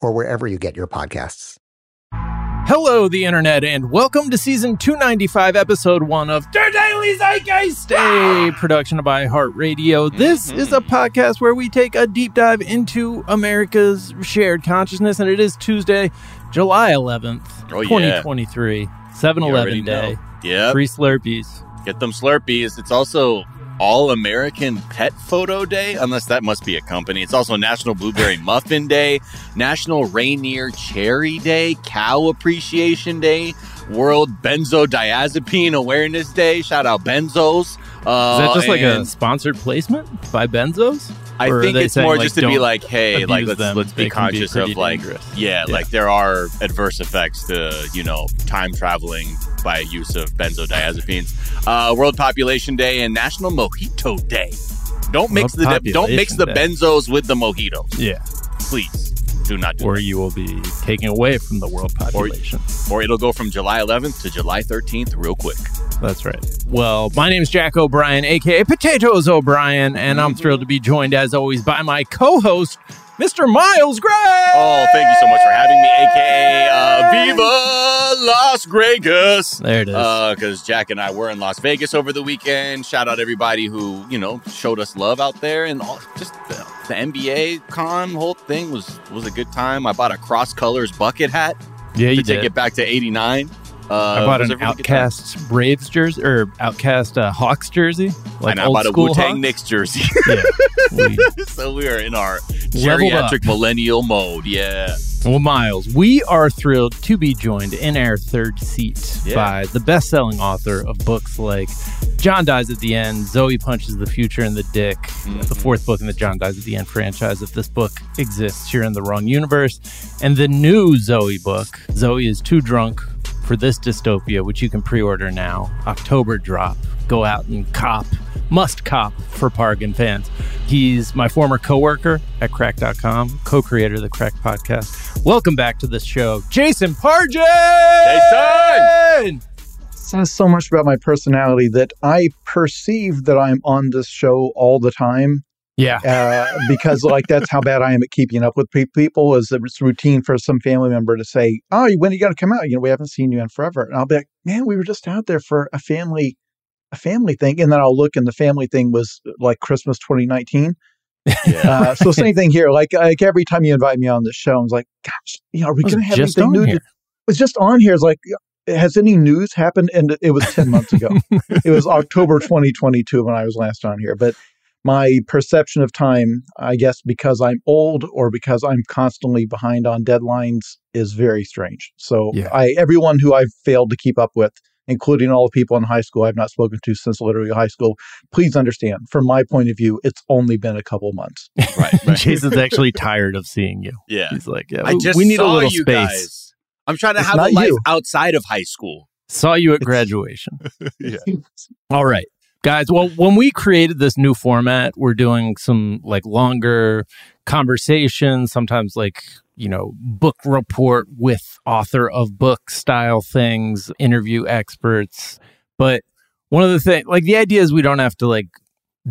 or wherever you get your podcasts. Hello, the internet, and welcome to season 295, episode one of The Daily Zeitgeist, a ah! production of iHeartRadio. This is mm-hmm. a podcast where we take a deep dive into America's shared consciousness, and it is Tuesday, July 11th, Oh, yeah. 2023, 7 You already Eleven day. know. Yep. Free Slurpees. Get them Slurpees. It's also All American Pet Photo Day, unless that must be a company. It's also National Blueberry Muffin Day, National Rainier Cherry Day, Cow Appreciation Day, World Benzodiazepine Awareness Day. Shout out Benzos. Uh, Is that just like a sponsored placement by Benzos? I think it's saying, more like, just to be like, hey, like let's them, let's be be conscious pretty of like, yeah, Yeah. like there are adverse effects to you know time traveling by use of benzodiazepines. Uh, World Population Day and National Mojito Day. Don't mix World the don't mix the Day. benzos with the mojitos, Yeah. please. Do not do Or that. you will be taken away from the world population. or it'll go from July 11th to July 13th real quick. That's right. Well, my name's Jack O'Brien, aka Potatoes O'Brien, and I'm thrilled to be joined, as always, by my co-host, Mr. Miles Gray. Oh, thank you so much for having me, aka uh, Viva Las Vegas. There it is. Because Jack and I were in Las Vegas over the weekend. Shout out everybody who you know showed us love out there, and all, just the, the NBA con whole thing was was a good time. I bought a cross colors bucket hat yeah, to you take it back to '89. Uh, I bought an. OutKast Braves jersey or OutKast uh, Hawks jersey, like and I old bought a school Wu Tang Knicks jersey. Yeah. We- so we are in our geriatric millennial mode. Yeah. Well, Miles, we are thrilled to be joined in our third seat Yeah. by the best selling author of books like John Dies at the End, Zoey Punches the Future in the Dick, Mm-hmm. the fourth book in the John Dies at the End franchise. If this book exists, you're in the wrong universe. And the new Zoey book, Zoey is Too Drunk for This Dystopia, which you can pre order now. October drop. Go out and cop. Must cop for Pargin fans. He's my former coworker at Cracked.com, co creator of the Crack podcast. Welcome back to the show, Jason Pargin! Jason! says so much about my personality that I perceive that I'm on this show all the time Yeah. uh, because like that's how bad I am at keeping up with pe- people. Is it's routine for some family member to say, "Oh, when are you going to come out? You know, we haven't seen you in forever." And I'll be like, "Man, we were just out there for a family, a family thing." And then I'll look, and the family thing was like Christmas 2019. Yeah. Uh, so same thing here. Like like every time you invite me on this show, I'm like, "Gosh, you know, are we Was going to have anything on new?" here. To, it was just on here. It's like, has any news happened? And it was 10 months ago. it was October 2022 when I was last on here. But my perception of time, I guess because I'm old or because I'm constantly behind on deadlines, is very strange. So Yeah. I everyone who I've failed to keep up with, including all the people in high school I've not spoken to since literally high school, please understand, from my point of view, it's only been a couple months. right. right. Jason's actually tired of seeing you. Yeah. He's like, yeah, I just we need a saw little you space. guys. I'm trying to It's have a life you. outside of high school. Saw you at graduation. Yeah. All right. Guys, well, when we created this new format, we're doing some like longer conversations, sometimes like, you know, book report with author of book style things, interview experts. But one of the things, like the idea is we don't have to like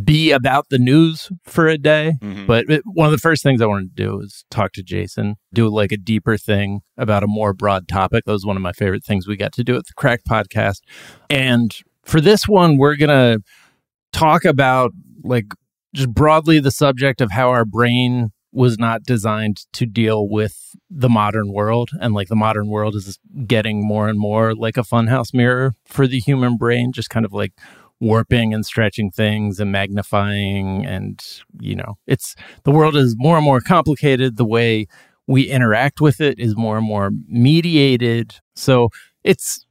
be about the news for a day. Mhm. But it, one of the first things I wanted to do is talk to Jason, do like a deeper thing about a more broad topic. That was one of my favorite things we got to do at the Crack podcast. And for this one, we're going to talk about like just broadly the subject of how our brain was not designed to deal with the modern world and like the modern world is getting more and more like a funhouse mirror for the human brain just kind of like warping and stretching things and magnifying and you know it's the world is more and more complicated. The way we interact with it is more and more mediated. So it's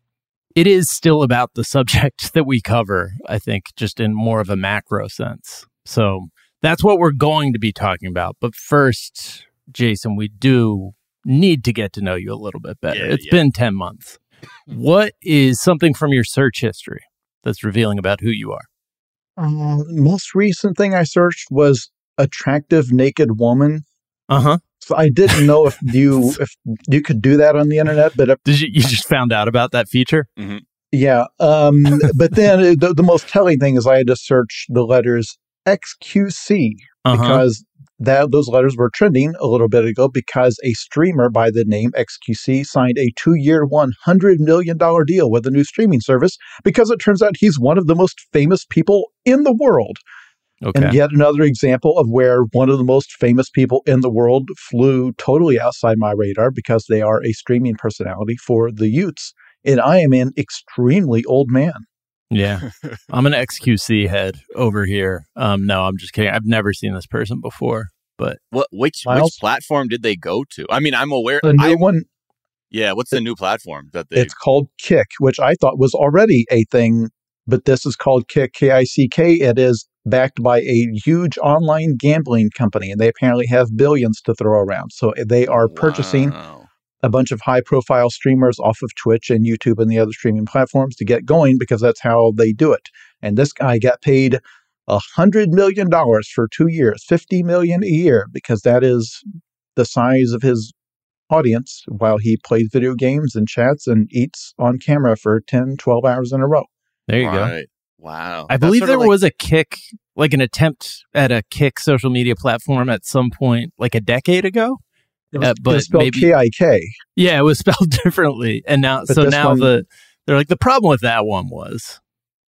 it is still about the subject that we cover i think just in more of a macro sense. So that's what we're going to be talking about. But first jason we do need to get to know you a little bit better. Yeah, It's yeah. been 10 months. What is something from your search history that's revealing about who you are? Uh, most recent thing I searched was attractive naked woman. uh-huh. So I didn't know if you if you could do that on the internet, but uh, did you you just found out about that feature yeah. Um, but then uh, the, the most telling thing is I had to search the letters XQC uh-huh because that those letters were trending a little bit ago because a streamer by the name XQC signed a two-year, one hundred million dollar deal with a new streaming service because it turns out he's one of the most famous people in the world. Okay And yet another example of where one of the most famous people in the world flew totally outside my radar because they are a streaming personality for the Utes. And I am an extremely old man. Yeah. I'm an XQC head over here. Um, no, I'm just kidding. I've never seen this person before, but What which Miles? which platform did they go to? I mean, I'm aware. The new I, one, yeah, what's the new platform that they? it's called Kick, which I thought was already a thing, but this is called Kick, K I C K. It is backed by a huge online gambling company, and they apparently have billions to throw around. So eh, they are purchasing Wow. a bunch of high profile streamers off of Twitch and YouTube and the other streaming platforms to get going because that's how they do it. And this guy got paid a hundred million dollars for two years, fifty million a year, because that is the size of his audience while he plays video games and chats and eats on camera for 10, 12 hours in a row. there you go. Right. Wow. I That's believe there like- was a kick, like an attempt at a kick social media platform at some point, like a decade ago. It was, Uh, it but was spelled maybe- K I K. Yeah, it was spelled differently, and now But so now one- the they're like the problem with that one was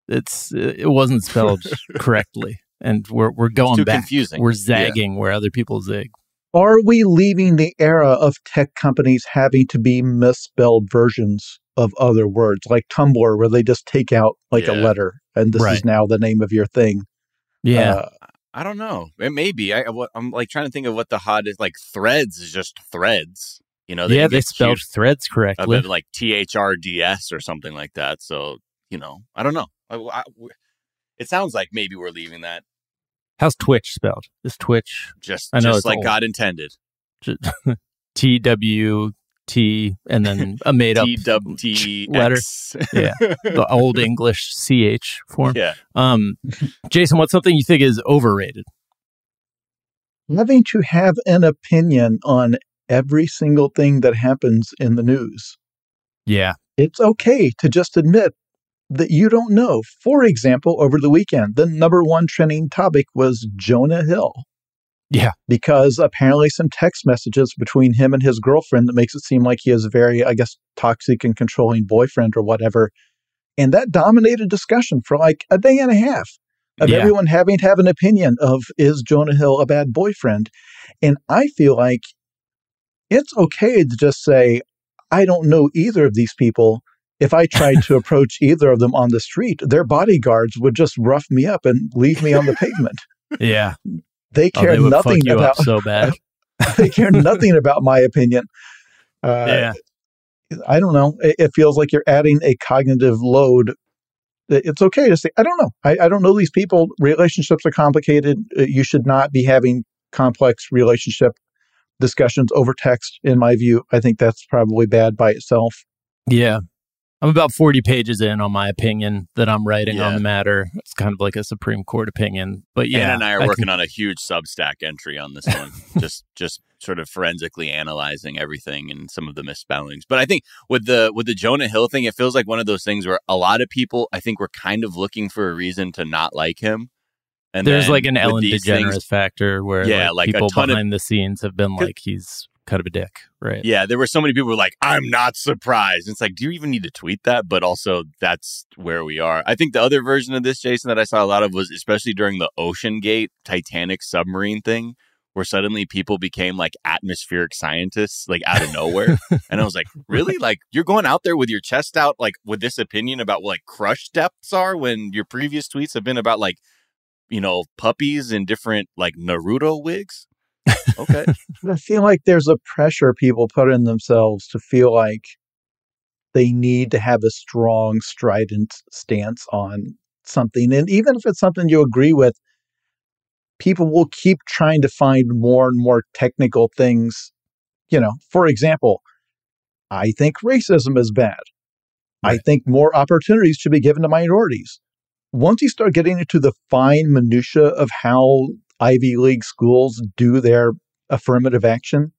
it's it wasn't spelled correctly, and we're we're going too back. confusing. We're Yeah. zagging where other people zig. Are we leaving the era of tech companies having to be misspelled versions of other words, like Tumblr, where they just take out like a letter and this Right. is now the name of your thing? Yeah, Uh, I don't know. It may be. I, I'm like trying to think of what the hot is. Like threads is just threads. You know. yeah, they spelled cute threads of correctly. it, like T H R D S or something like that. So you know, I don't know. I, I- it sounds like maybe we're leaving that How's Twitch spelled? Is Twitch just I know just it's like old. God intended. T W T and then a made up T W T letter. Yeah. the old English CH form. yeah. Um, Jason, what's something you think is overrated? having to have an opinion on every single thing that happens in the news. Yeah. It's okay to just admit that you don't know. For example, over the weekend, the number one trending topic was Jonah Hill. Yeah. Because apparently some text messages between him and his girlfriend that makes it seem like he is a very, I guess, toxic and controlling boyfriend or whatever. And that dominated discussion for like a day and a half of Yeah. everyone having to have an opinion of is Jonah Hill a bad boyfriend? And I feel like it's okay to just say, I don't know either of these people. If I tried to approach either of them on the street, their bodyguards would just rough me up and leave me on the pavement. Yeah. They Oh, care they would fuck nothing you about up so bad. they care nothing about my opinion. Uh, yeah. I don't know. It, it feels like you're adding a cognitive load. It's okay to say, I don't know. I, I don't know these people. Relationships are complicated. Uh, You should not be having complex relationship discussions over text, in my view. I think that's probably bad by itself. Yeah. I'm about 40 pages in on my opinion that I'm writing Yeah. on the matter. It's kind of like a Supreme Court opinion. But yeah. Anna and I are I working can- on a huge Substack entry on this one, just just sort of forensically analyzing everything and some of the misspellings. But I think with the with the Jonah Hill thing, it feels like one of those things where a lot of people, I think, were kind of looking for a reason to not like him. And There's like an Ellen DeGeneres things- factor where Yeah, like, like people ton of- behind the scenes have been like, he's kind of a dick, right? Yeah, there were so many people who were like, I'm not surprised. It's like, do you even need to tweet that? But also, that's where we are. I think the other version of this, Jason, that I saw a lot of was especially during the OceanGate Titanic submarine thing, where suddenly people became like atmospheric scientists, like out of nowhere. and I was like, really? Like, you're going out there with your chest out, like with this opinion about what like crush depths are when your previous tweets have been about like, you know, puppies in different like Naruto wigs? Okay. I feel like there's a pressure people put in themselves to feel like they need to have a strong, strident stance on something. And even if it's something you agree with, people will keep trying to find more and more technical things. You know, for example, I think racism is bad. I think more opportunities should be given to minorities. Once you start getting into the fine minutia of how Ivy League schools do their affirmative action,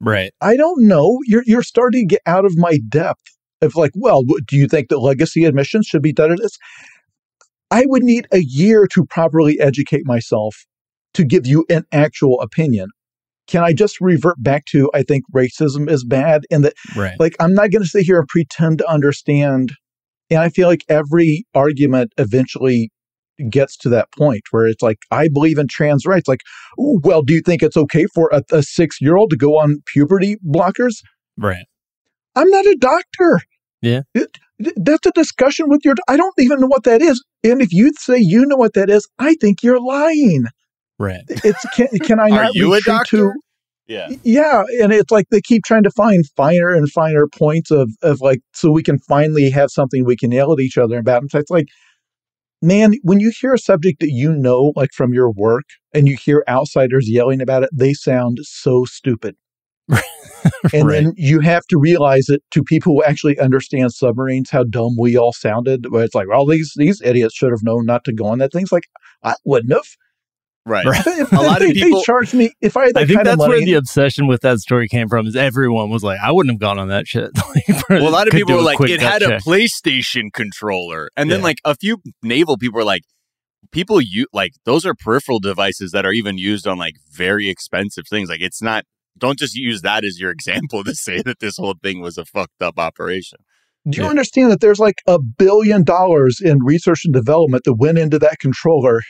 Right. I don't know. You're you're starting to get out of my depth of like, well, do you think that legacy admissions should be done at this? I would need a year to properly educate myself to give you an actual opinion. Can I just revert back to I think racism is bad and that Right. like I'm not going to sit here and pretend to understand. And I feel like every argument eventually gets to that point where it's like I believe in trans rights. Like, "Ooh, well, do you think it's okay for a, a six year old to go on puberty blockers? right. I'm not a doctor. Yeah. It- that's a discussion with your. I don't even know what that is. And if you say you know what that is, I think you're lying. Right. It's can, can I Are not you a doctor? to Yeah. yeah, and it's like they keep trying to find finer and finer points of of like so we can finally have something we can yell at each other about. And it's like, man, when you hear a subject that you know, like from your work, and you hear outsiders yelling about it, they sound so stupid. And Right. then you have to realize it to people who actually understand submarines, how dumb we all sounded. Where it's like, well, these these idiots should have known not to go on that thing. It's like I wouldn't have. Right. Right. If, A lot of people- they charged me if I had that I think kind that's of money. where the obsession with that story came from. Is everyone was like, I wouldn't have gone on that shit. Like, Well, a lot of people were like, it gut had a. PlayStation controller, and then like a few naval people were like, people you like those are peripheral devices that are even used on like very expensive things. Like it's not. Don't just use that as your example to say that this whole thing was a fucked up operation. Do you Yeah. understand that there's like a billion dollars in research and development that went into that controller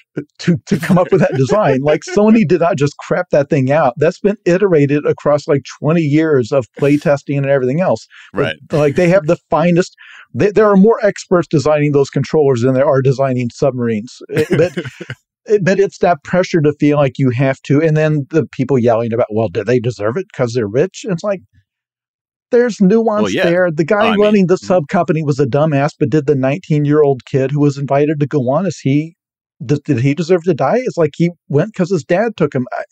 to, to come up with that design? like Sony did not just crap that thing out. That's been iterated across like 20 years of play testing and everything else. Right. Like they have the finest, they, there are more experts designing those controllers than there are designing submarines. Eh, but, eh, but it's that pressure to feel like you have to. And then the people yelling about, well, do they deserve it because they're rich? It's like, there's nuance Well, yeah. there. The guy I mean, running the mm. sub company was a dumbass, but did the 19 year old kid who was invited to go on, is he, did, did he deserve to die? It's like he went because his dad took him. I-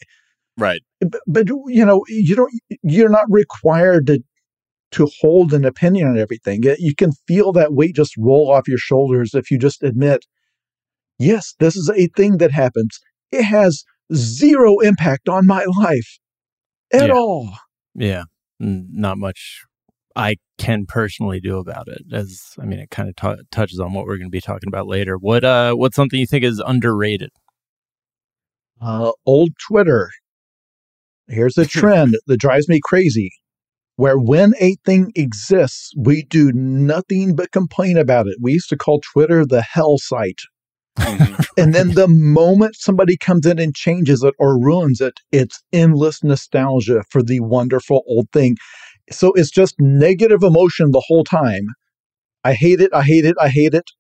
Right. but, but you know you don't you're not required to to hold an opinion on everything you can feel that weight just roll off your shoulders if you just admit yes this is a thing that happens it has zero impact on my life at Yeah. all Yeah, not much I can personally do about it. As I mean, it kind of t- touches on what we're going to be talking about later. What uh, what's something you think is underrated? uh, old twitter here's a trend that drives me crazy where when a thing exists we do nothing but complain about it we used to call twitter the hell site Mhm. And then the moment somebody comes in and changes it or ruins it, it's endless nostalgia for the wonderful old thing. So it's just negative emotion the whole time. I hate it. I hate it. I hate it.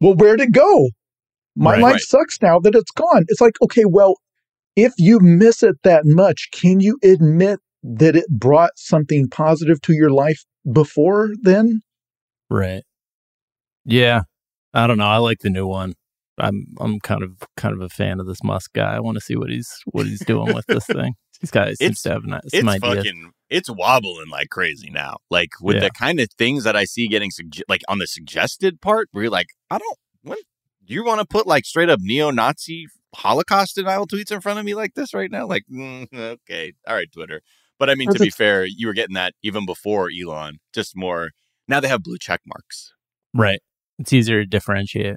Well, where'd it go? My Right. life Right. sucks now that it's gone. It's like, okay, well, if you miss it that much, can you admit that it brought something positive to your life before then? Right. Yeah, I don't know. I like the new one. I'm I'm kind of kind of a fan of this Musk guy. I want to see what he's what he's doing with this thing. Got he seems to have ni- It's ideas. fucking it's wobbling like crazy now. Like with Yeah. the kind of things that I see getting sugge- like on the suggested part, where you're like, I don't. When do you want to put like straight up neo-Nazi Holocaust denial tweets in front of me like this right now? Like, mm, okay, all right, Twitter. But I mean, Or to be the- fair, you were getting that even before Elon. Just more now they have blue check marks. Right. It's easier to differentiate.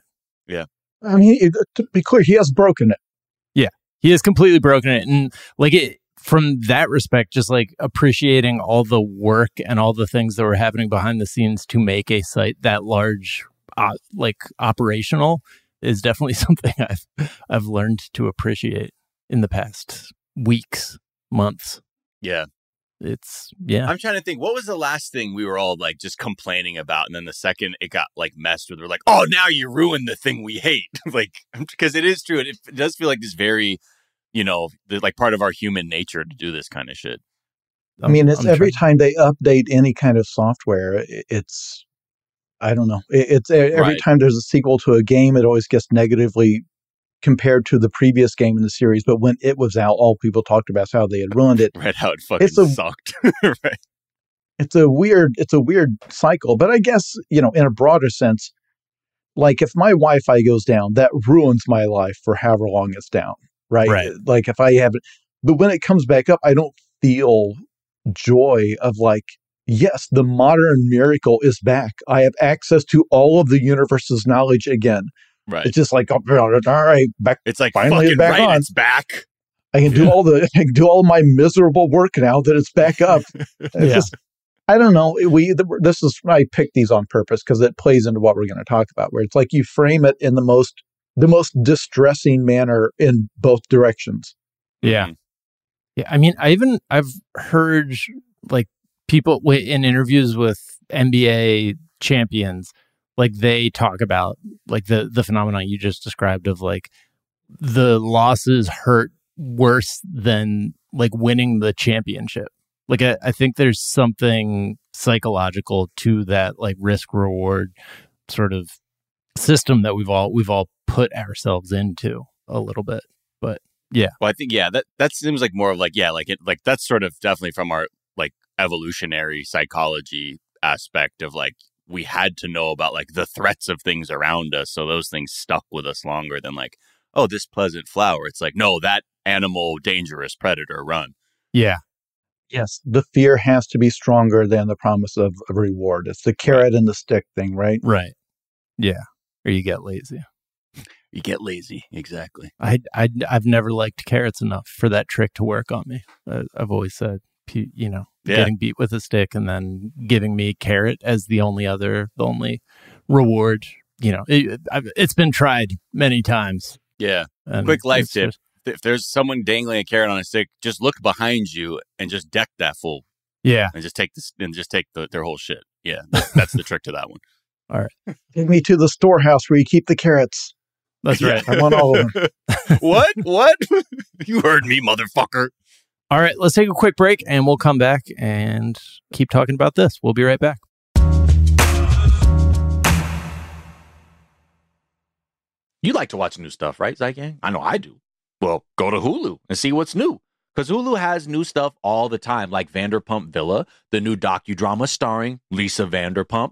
I mean, he, to be clear, he has broken it. Yeah, he has completely broken it. And like it, from that respect, just like appreciating all the work and all the things that were happening behind the scenes to make a site that large, uh, like operational, is definitely something I've I've learned to appreciate in the past weeks, months. Yeah, It's yeah, I'm trying to think. What was the last thing we were all like just complaining about, and then the second it got like messed with, we're like, "Oh, now you ruined the thing we hate." like, because it is true. It, it does feel like this very, you know, the, like part of our human nature to do this kind of shit. I mean, it's I'm every trying- time they update any kind of software, i- it's I don't know. It, it's every Right. time there's a sequel to a game, it always gets negatively compared to the previous game in the series. But when it was out, all people talked about how they had ruined it. Right? How it fucking It's a- sucked. right? It's a weird, it's a weird cycle. But I guess you know, in a broader sense, like if my Wi-Fi goes down, that ruins my life for however long it's down. Right? Right. Like if I have it, but when it comes back up, I don't feel joy of like yes, the modern miracle is back. I have access to all of the universe's knowledge again. Right. It's just like, oh, all right, back. It's like Finally fucking back right. on. It's back. I can do Yeah. all the, I can do all my miserable work now that it's back up. It's Yeah. just, I don't know. We this is I picked these on purpose because it plays into what we're going to talk about. Where it's like you frame it in the most the most distressing manner in both directions. yeah. Mhm. Yeah, I mean, I even I've heard like people in interviews with NBA champions, like they talk about like the the phenomenon you just described of like the losses hurt worse than like winning the championship. Like I, I think there's something psychological to that like risk reward sort of system that we've all we've all put ourselves into a little bit. But yeah well, I think yeah, that that seems like more of like yeah, like it like that's sort of definitely from our like evolutionary psychology aspect of like we had to know about like the threats of things around us, so those things stuck with us longer than like oh this pleasant flower. It's like no that animal dangerous predator run. Yeah. Yes, the fear has to be stronger than the promise of a reward. It's the carrot and the stick thing, right? Right. Yeah. Or you get lazy. You get lazy, exactly. I I I've never liked carrots enough for that trick to work on me. I, I've always said, pe- you know, Yeah. getting beat with a stick and then giving me carrot as the only other, the only reward. You know, it, I've, it's been tried many times. Yeah. And Quick life tip. just- If there's someone dangling a carrot on a stick, just look behind you and just deck that fool yeah. and just take this and just take the, their whole shit. Yeah, that- that's the trick to that one. All right. Take me to the storehouse where you keep the carrots. That's right. I want all of them. what? What? you heard me, motherfucker. All right. Let's take a quick break and we'll come back and keep talking about this. We'll be right back. You like to watch new stuff, right, Zeitgang? I know I do. Well, go to Hulu and see what's new. Because Hulu has new stuff all the time, like Vanderpump Villa, the new docudrama starring Lisa Vanderpump.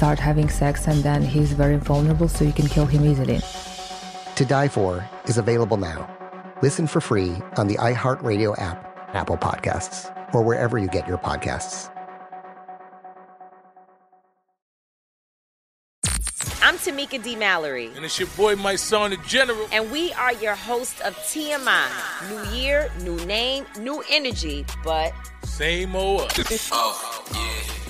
start having sex, and then he's very vulnerable, so you can kill him easily. To Die For is available now. Listen for free on the iHeartRadio app, Apple Podcasts, or wherever you get your podcasts. I'm Tamika D. Mallory. And it's your boy, Mysonne, the general. And we are your host of TMI. New year, new name, new energy, but same old oh, yeah.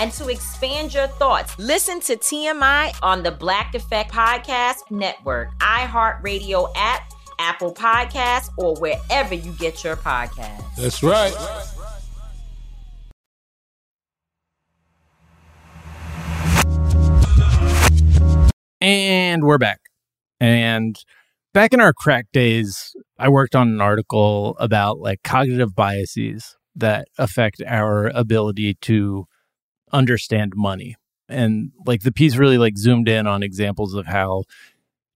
and to expand your thoughts, listen to TMI on the Black Effect Podcast Network, iHeartRadio app, Apple Podcasts, or wherever you get your podcasts. That's right. And we're back. And back in our crack days, I worked on an article about like cognitive biases that affect our ability to understand money. And like the piece really like zoomed in on examples of how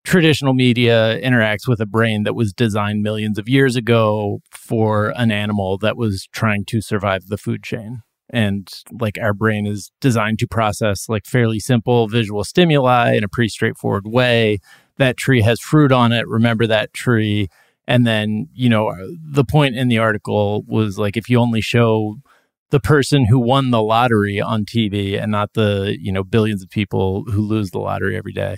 traditional media interacts with a brain that was designed millions of years ago for an animal that was trying to survive the food chain. And like our brain is designed to process like fairly simple visual stimuli in a pretty straightforward way. That tree has fruit on it remember that tree. And then you know the point in the article was like if you only show the person who won the lottery on TV and not the you know billions of people who lose the lottery every day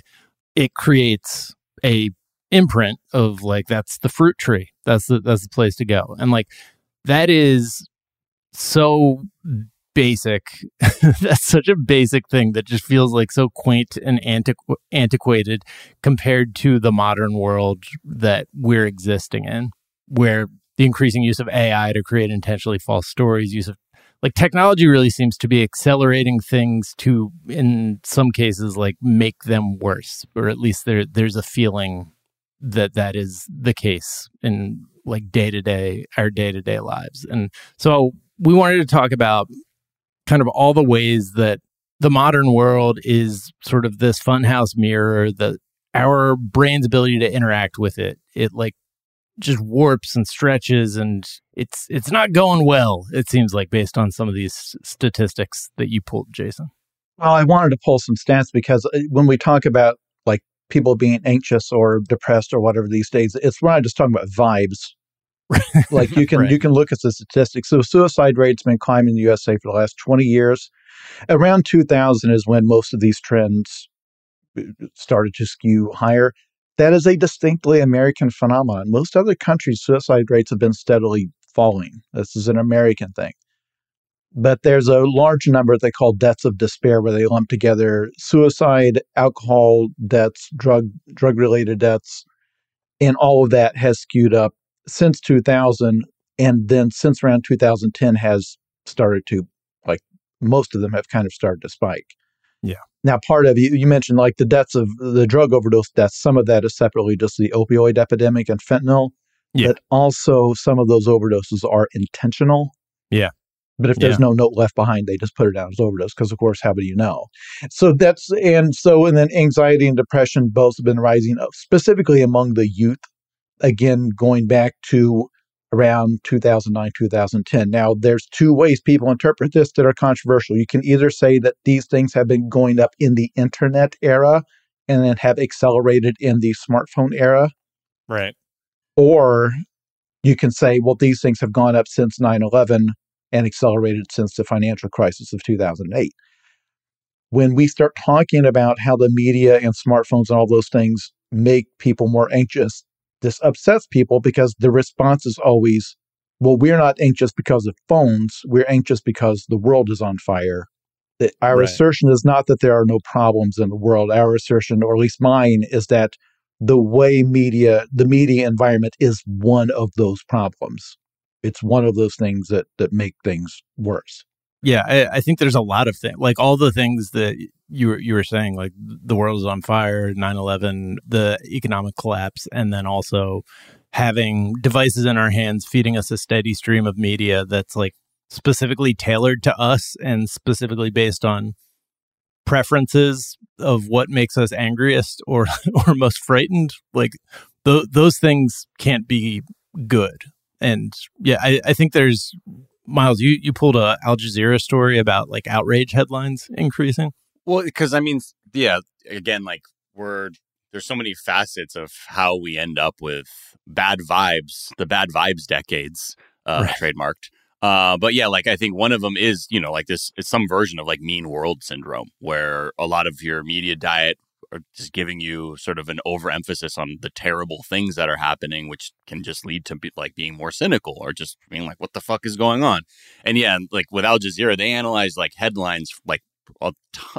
it creates a imprint of like that's the fruit tree that's the that's the place to go and like that is so basic. That's such a basic thing that just feels like so quaint and antiqu- antiquated compared to the modern world that we're existing in, where the increasing use of AI to create intentionally false stories, use of like technology really seems to be accelerating things to, in some cases, like make them worse, or at least there there's a feeling that that is the case in like day to day our day to day lives, and so we wanted to talk about kind of all the ways that the modern world is sort of this funhouse mirror that our brain's ability to interact with it it like just warps and stretches and it's it's not going well it seems like based on some of these statistics that you pulled jason well i wanted to pull some stats because uh, when we talk about like people being anxious or depressed or whatever these days it's we're not just talking about vibes like you can right. you can look at the statistics. So suicide rate's been climbing in the USA for the last 20 years. Around 2000 is when most of these trends uh, started to skew higher. That is a distinctly American phenomenon. Most other countries, suicide rates have been steadily falling. This is an American thing. But there's a large number they call deaths of despair, where they lump together suicide, alcohol deaths, drug drug related deaths, and all of that has skewed up since 2000 and then since around 2010 has started to like most of them have kind of started to spike yeah now part of you you mentioned like the deaths of the drug overdose deaths some of that is separately just the opioid epidemic and fentanyl yeah. but also some of those overdoses are intentional yeah but if there's yeah. no note left behind, they just put it down as overdose because, of course, how do you know? So that's and so and then anxiety and depression both have been rising, up, specifically among the youth again, going back to around 2009, 2010. Now, there's two ways people interpret this that are controversial. You can either say that these things have been going up in the internet era and then have accelerated in the smartphone era. Right. Or you can say, well, these things have gone up since 9 11 and accelerated since the financial crisis of 2008. When we start talking about how the media and smartphones and all those things make people more anxious, this upsets people because the response is always, well, we're not anxious because of phones. We're anxious because the world is on fire. That our Right. assertion is not that there are no problems in the world. Our assertion, or at least mine, is that the way media, the media environment is one of those problems. It's one of those things that that make things worse. Yeah, I, I think there's a lot of things, like all the things that you were you were saying, like the world is on fire, 9/11, the economic collapse, and then also having devices in our hands feeding us a steady stream of media that's like specifically tailored to us and specifically based on preferences of what makes us angriest or or most frightened. Like th- those things can't be good. And yeah, I, I think there's Miles, you, you pulled a Al Jazeera story about like outrage headlines increasing. Well, because I mean, yeah, again, like we're there's so many facets of how we end up with bad vibes, the bad vibes decades, uh, Right. trademarked. Uh, but yeah, like I think one of them is, you know, like this, it's some version of like mean world syndrome where a lot of your media diet are just giving you sort of an overemphasis on the terrible things that are happening, which can just lead to be, like being more cynical or just being like, what the fuck is going on? And yeah, like with Al Jazeera, they analyzed like headlines, like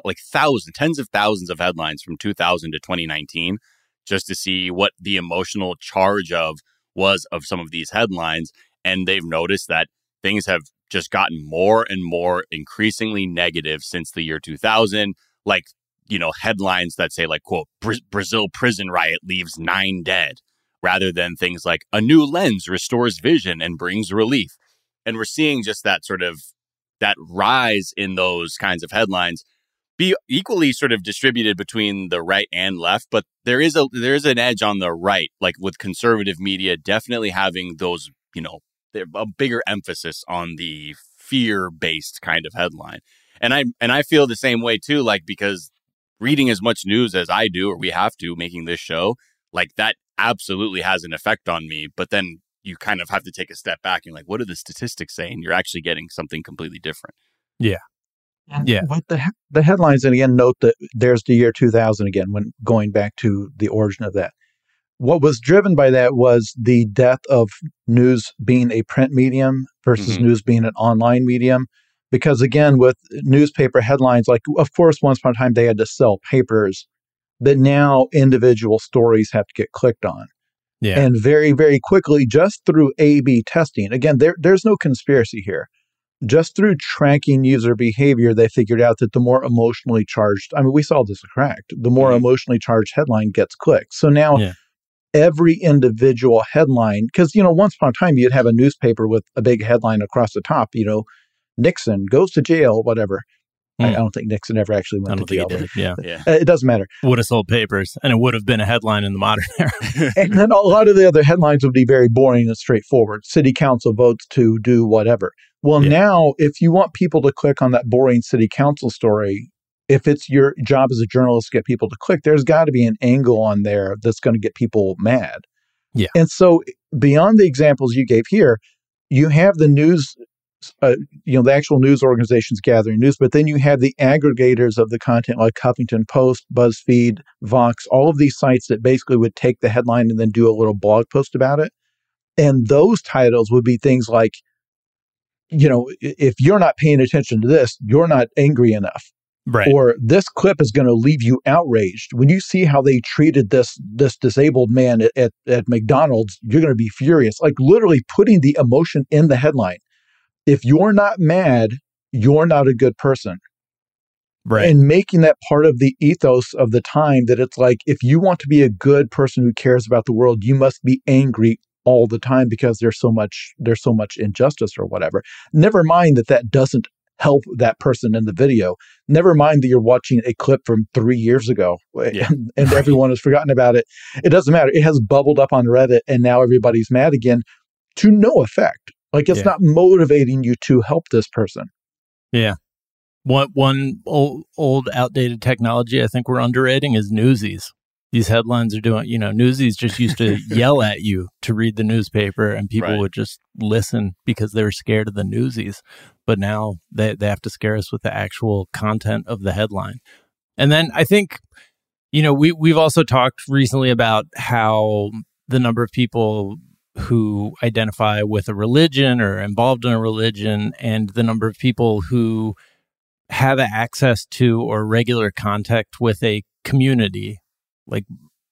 like thousands, tens of thousands of headlines from 2000 to 2019, just to see what the emotional charge of was of some of these headlines. And they've noticed that things have just gotten more and more increasingly negative since the year 2000. Like, you know, headlines that say, like, quote, "Bra- Brazil prison riot leaves nine dead, rather than things like, a new lens restores vision and brings relief. And we're seeing just that sort of that rise in those kinds of headlines be equally sort of distributed between the right and left but there is a there is an edge on the right like with conservative media definitely having those you know a bigger emphasis on the fear based kind of headline and i and i feel the same way too like because reading as much news as i do or we have to making this show like that absolutely has an effect on me but then you kind of have to take a step back and like what do the statistics say and you're actually getting something completely different Yeah. Yeah what the the headlines, and again, note that there's the year 2000 again, when going back to the origin of that. What was driven by that was the death of news being a print medium versus Mhm. news being an online medium. Because again, with newspaper headlines, like, of course, once upon a time they had to sell papers, but now individual stories have to get clicked on. Yeah. And very, very quickly, just through A B testing, again, there, there's no conspiracy here just through tracking user behavior, they figured out that the more emotionally charged, I mean, we saw this cracked, the more Mhm. emotionally charged headline gets clicked. So now Yeah. every individual headline, because, you know, once upon a time you'd have a newspaper with a big headline across the top, you know, Nixon goes to jail, whatever. I, I Hmm. don't think Nixon ever actually I went don't to think jail. he did. Yeah. yeah uh, It doesn't matter. Would have sold papers and it would have been a headline in the modern era. and then a lot of the other headlines would be very boring and straightforward. City council votes to do whatever. Well, Yeah. now if you want people to click on that boring city council story, if it's your job as a journalist to get people to click, there's got to be an angle on there that's going to get people mad. Yeah. And so beyond the examples you gave here, you have the news uh, you know the actual news organizations gathering news but then you have the aggregators of the content like huffington post buzzfeed vox all of these sites that basically would take the headline and then do a little blog post about it. And those titles would be things like you know if you're not paying attention to this you're not angry enough. Right. or this clip is going to leave you outraged. When you see how they treated this this disabled man at, at, at mcdonald's you're going to be furious. Like literally putting the emotion in the headline if you're not mad you're not a good person. Right. and making that part of the ethos of the time that it's like if you want to be a good person who cares about the world you must be angry all the time because there's so much there's so much injustice or whatever. Never mind that that doesn't help that person in the video. Never mind that you're watching a clip from three years ago eh, Yeah. and, and everyone has forgotten about it. It doesn't matter. It has bubbled up on reddit and now everybody's mad again to no effect like it's Yeah. not motivating you to help this person Yeah, One one old, old outdated technology I think we're underrating is Newsies. these headlines are doing, you know, newsies just used to yell at you to read the newspaper and people Right. would just listen because they were scared of the newsies. But now they, they have to scare us with the actual content of the headline. And then I think, you know, we, we've also talked recently about how the number of people who identify with a religion or involved in a religion and the number of people who have access to or regular contact with a community. Like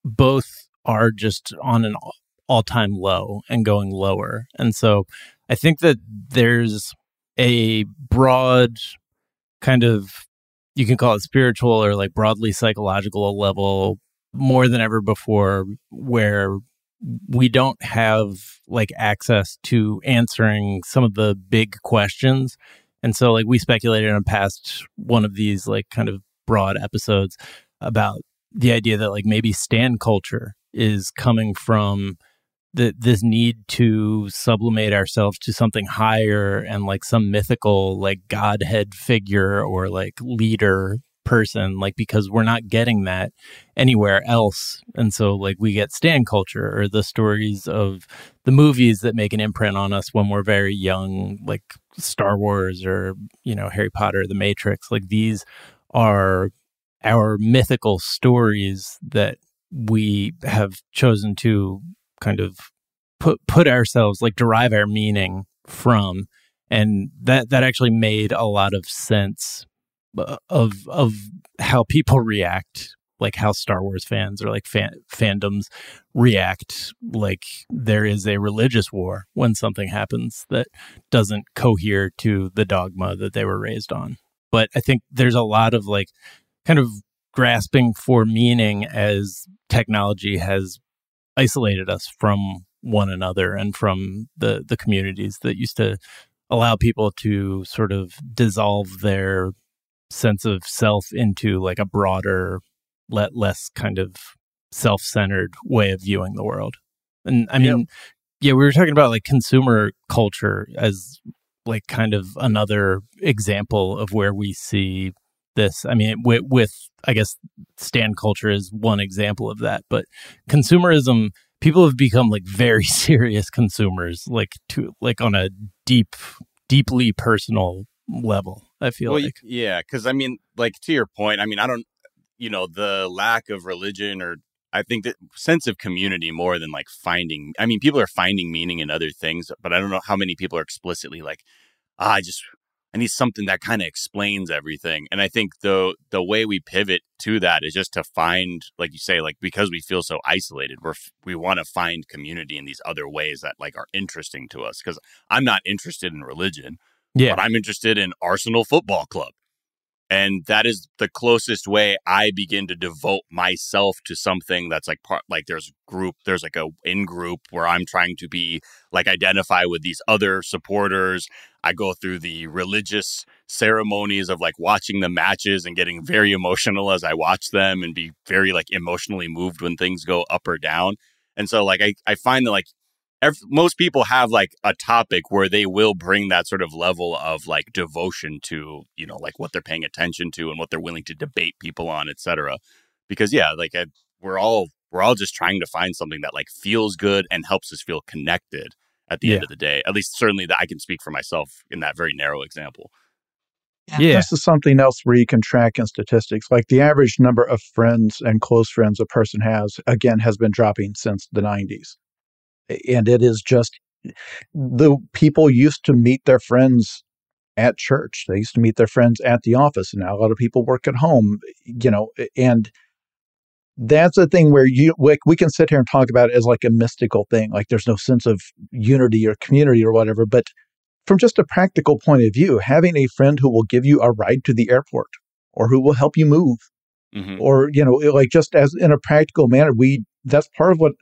both are just on an all-time low and going lower. And so i think that there's a broad kind of you can call it spiritual or like broadly psychological level more than ever before where we don't have like access to answering some of the big questions. And so like we speculated in a past one of these like kind of broad episodes about the idea that like maybe stan culture is coming from the this need to sublimate ourselves to something higher and like some mythical like godhead figure or like leader person like because we're not getting that anywhere else. And so like we get stan culture or the stories of the movies that make an imprint on us when we're very young like star wars or you know harry potter the matrix. Like these are our mythical stories that we have chosen to kind of put put ourselves like derive our meaning from. And that that actually made a lot of sense of of how people react like how Star Wars fans or like fan, fandoms react like there is a religious war when something happens that doesn't cohere to the dogma that they were raised on. But i think there's a lot of like kind of grasping for meaning as technology has isolated us from one another and from the the communities that used to allow people to sort of dissolve their sense of self into like a broader let less kind of self-centered way of viewing the world. And i mean yeah we were talking about like consumer culture as like kind of another example of where we see this. I mean with, with i guess stan culture is one example of that but consumerism people have become like very serious consumers like to like on a deep deeply personal level i feel well, like yeah, because I mean, like to your point, I mean, I don't, you know, the lack of religion or I think that sense of community more than like finding. I mean, people are finding meaning in other things, but I don't know how many people are explicitly like, ah, I just I need something that kind of explains everything. And I think the the way we pivot to that is just to find, like you say, like because we feel so isolated, we're we want to find community in these other ways that like are interesting to us. Because I'm not interested in religion yeah but I'm interested in Arsenal Football Club. And that is the closest way I begin to devote myself to something that's like part like there's group, there's like a in group where I'm trying to be like identify with these other supporters. I go through the religious ceremonies of like watching the matches and getting very emotional as I watch them and be very like emotionally moved when things go up or down. And so like I, I find that like ev- most people have like a topic where they will bring that sort of level of like devotion to you know like what they're paying attention to and what they're willing to debate people on etc because yeah like I, we're all we're all just trying to find something that like feels good and helps us feel connected at the Yeah. end of the day at least certainly that i can speak for myself in that very narrow example Yeah. This is something else where you can track in statistics. Like the average number of friends and close friends a person has, again, has been dropping since the 90s. And it is just the people used to meet their friends at church. They used to meet their friends at the office. And now a lot of people work at home, you know, and that's a thing where you like we can sit here and talk about it as like a mystical thing like there's no sense of unity or community or whatever but from just a practical point of view having a friend who will give you a ride to the airport or who will help you move Mhm. or you know like just as in a practical manner we that's part of what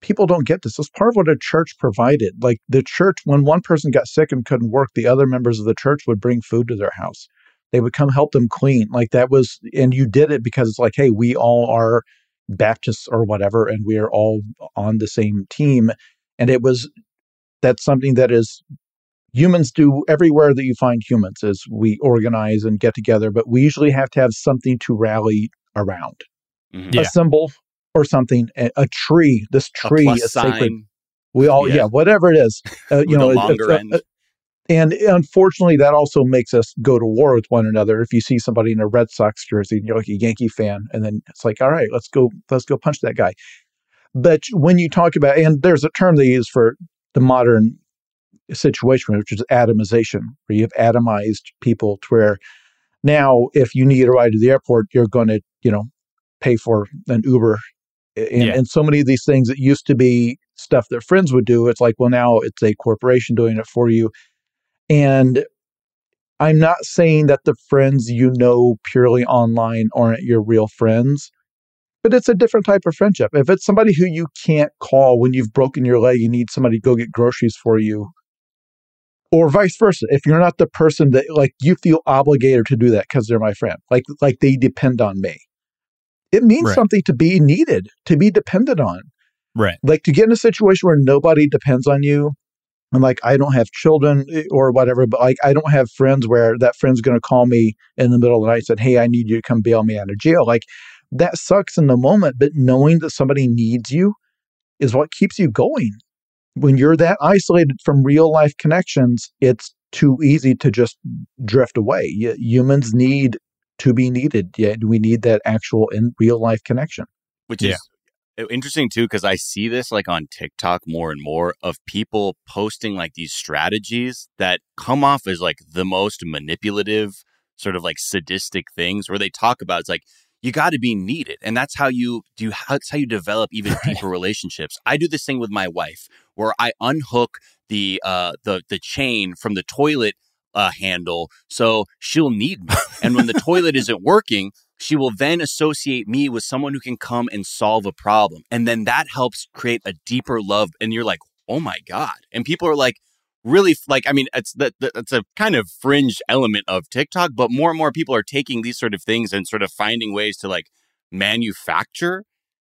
people don't get this. It's part of what a church provided. Like the church when one person got sick and couldn't work the other members of the church would bring food to their house. They would come help them clean. Like that was and you did it because it's like hey we all are baptists or whatever and we are all on the same team. And it was that's something that is humans do everywhere that you find humans is we organize and get together but we usually have to have something to rally around. Mhm. Yeah. a symbol or something, a, a tree. This tree is sign. sacred. We all, yeah, Yeah. whatever it is, uh, you know, a longer uh, uh, and unfortunately, that also makes us go to war with one another. If you see somebody in a Red Sox jersey, and you're like a Yankee fan, and then it's like, all right, let's go, let's go punch that guy. But when you talk about, and there's a term they use for the modern situation, which is atomization, where you've atomized people to where now if you need a ride to the airport, you're going to, you know, pay for an Uber. And, Yeah. and so many of these things that used to be stuff that friends would do, it's like, well, now it's a corporation doing it for you. And I'm not saying that the friends you know purely online aren't your real friends, but it's a different type of friendship. If it's somebody who you can't call when you've broken your leg, you need somebody to go get groceries for you, or vice versa. If you're not the person that like you feel obligated to do that because they're my friend, like like they depend on me. It means Right. something to be needed, to be dependent on Right. like to get in a situation where nobody depends on you and like i don't have children eh, or whatever but like i don't have friends where that friend's going to call me in the middle of the night and said hey i need you to come bail me out of jail like that sucks in the moment but knowing that somebody needs you is what keeps you going when you're that isolated from real life connections it's too easy to just drift away humans need to be needed yeah we need that actual in real life connection which Yeah. is interesting too because I see this like on TikTok more and more of people posting like these strategies that come off as like the most manipulative, sort of like sadistic things where they talk about it's like you got to be needed and that's how you do that's how you develop even deeper relationships. I do this thing with my wife where I unhook the uh the the chain from the toilet uh handle so she'll need me. And when the toilet isn't working, she will then associate me with someone who can come and solve a problem. And then that helps create a deeper love. And you're like, oh my God. And people are like, really like i mean it's that that's a kind of fringe element of tiktok but more and more people are taking these sort of things and sort of finding ways to like manufacture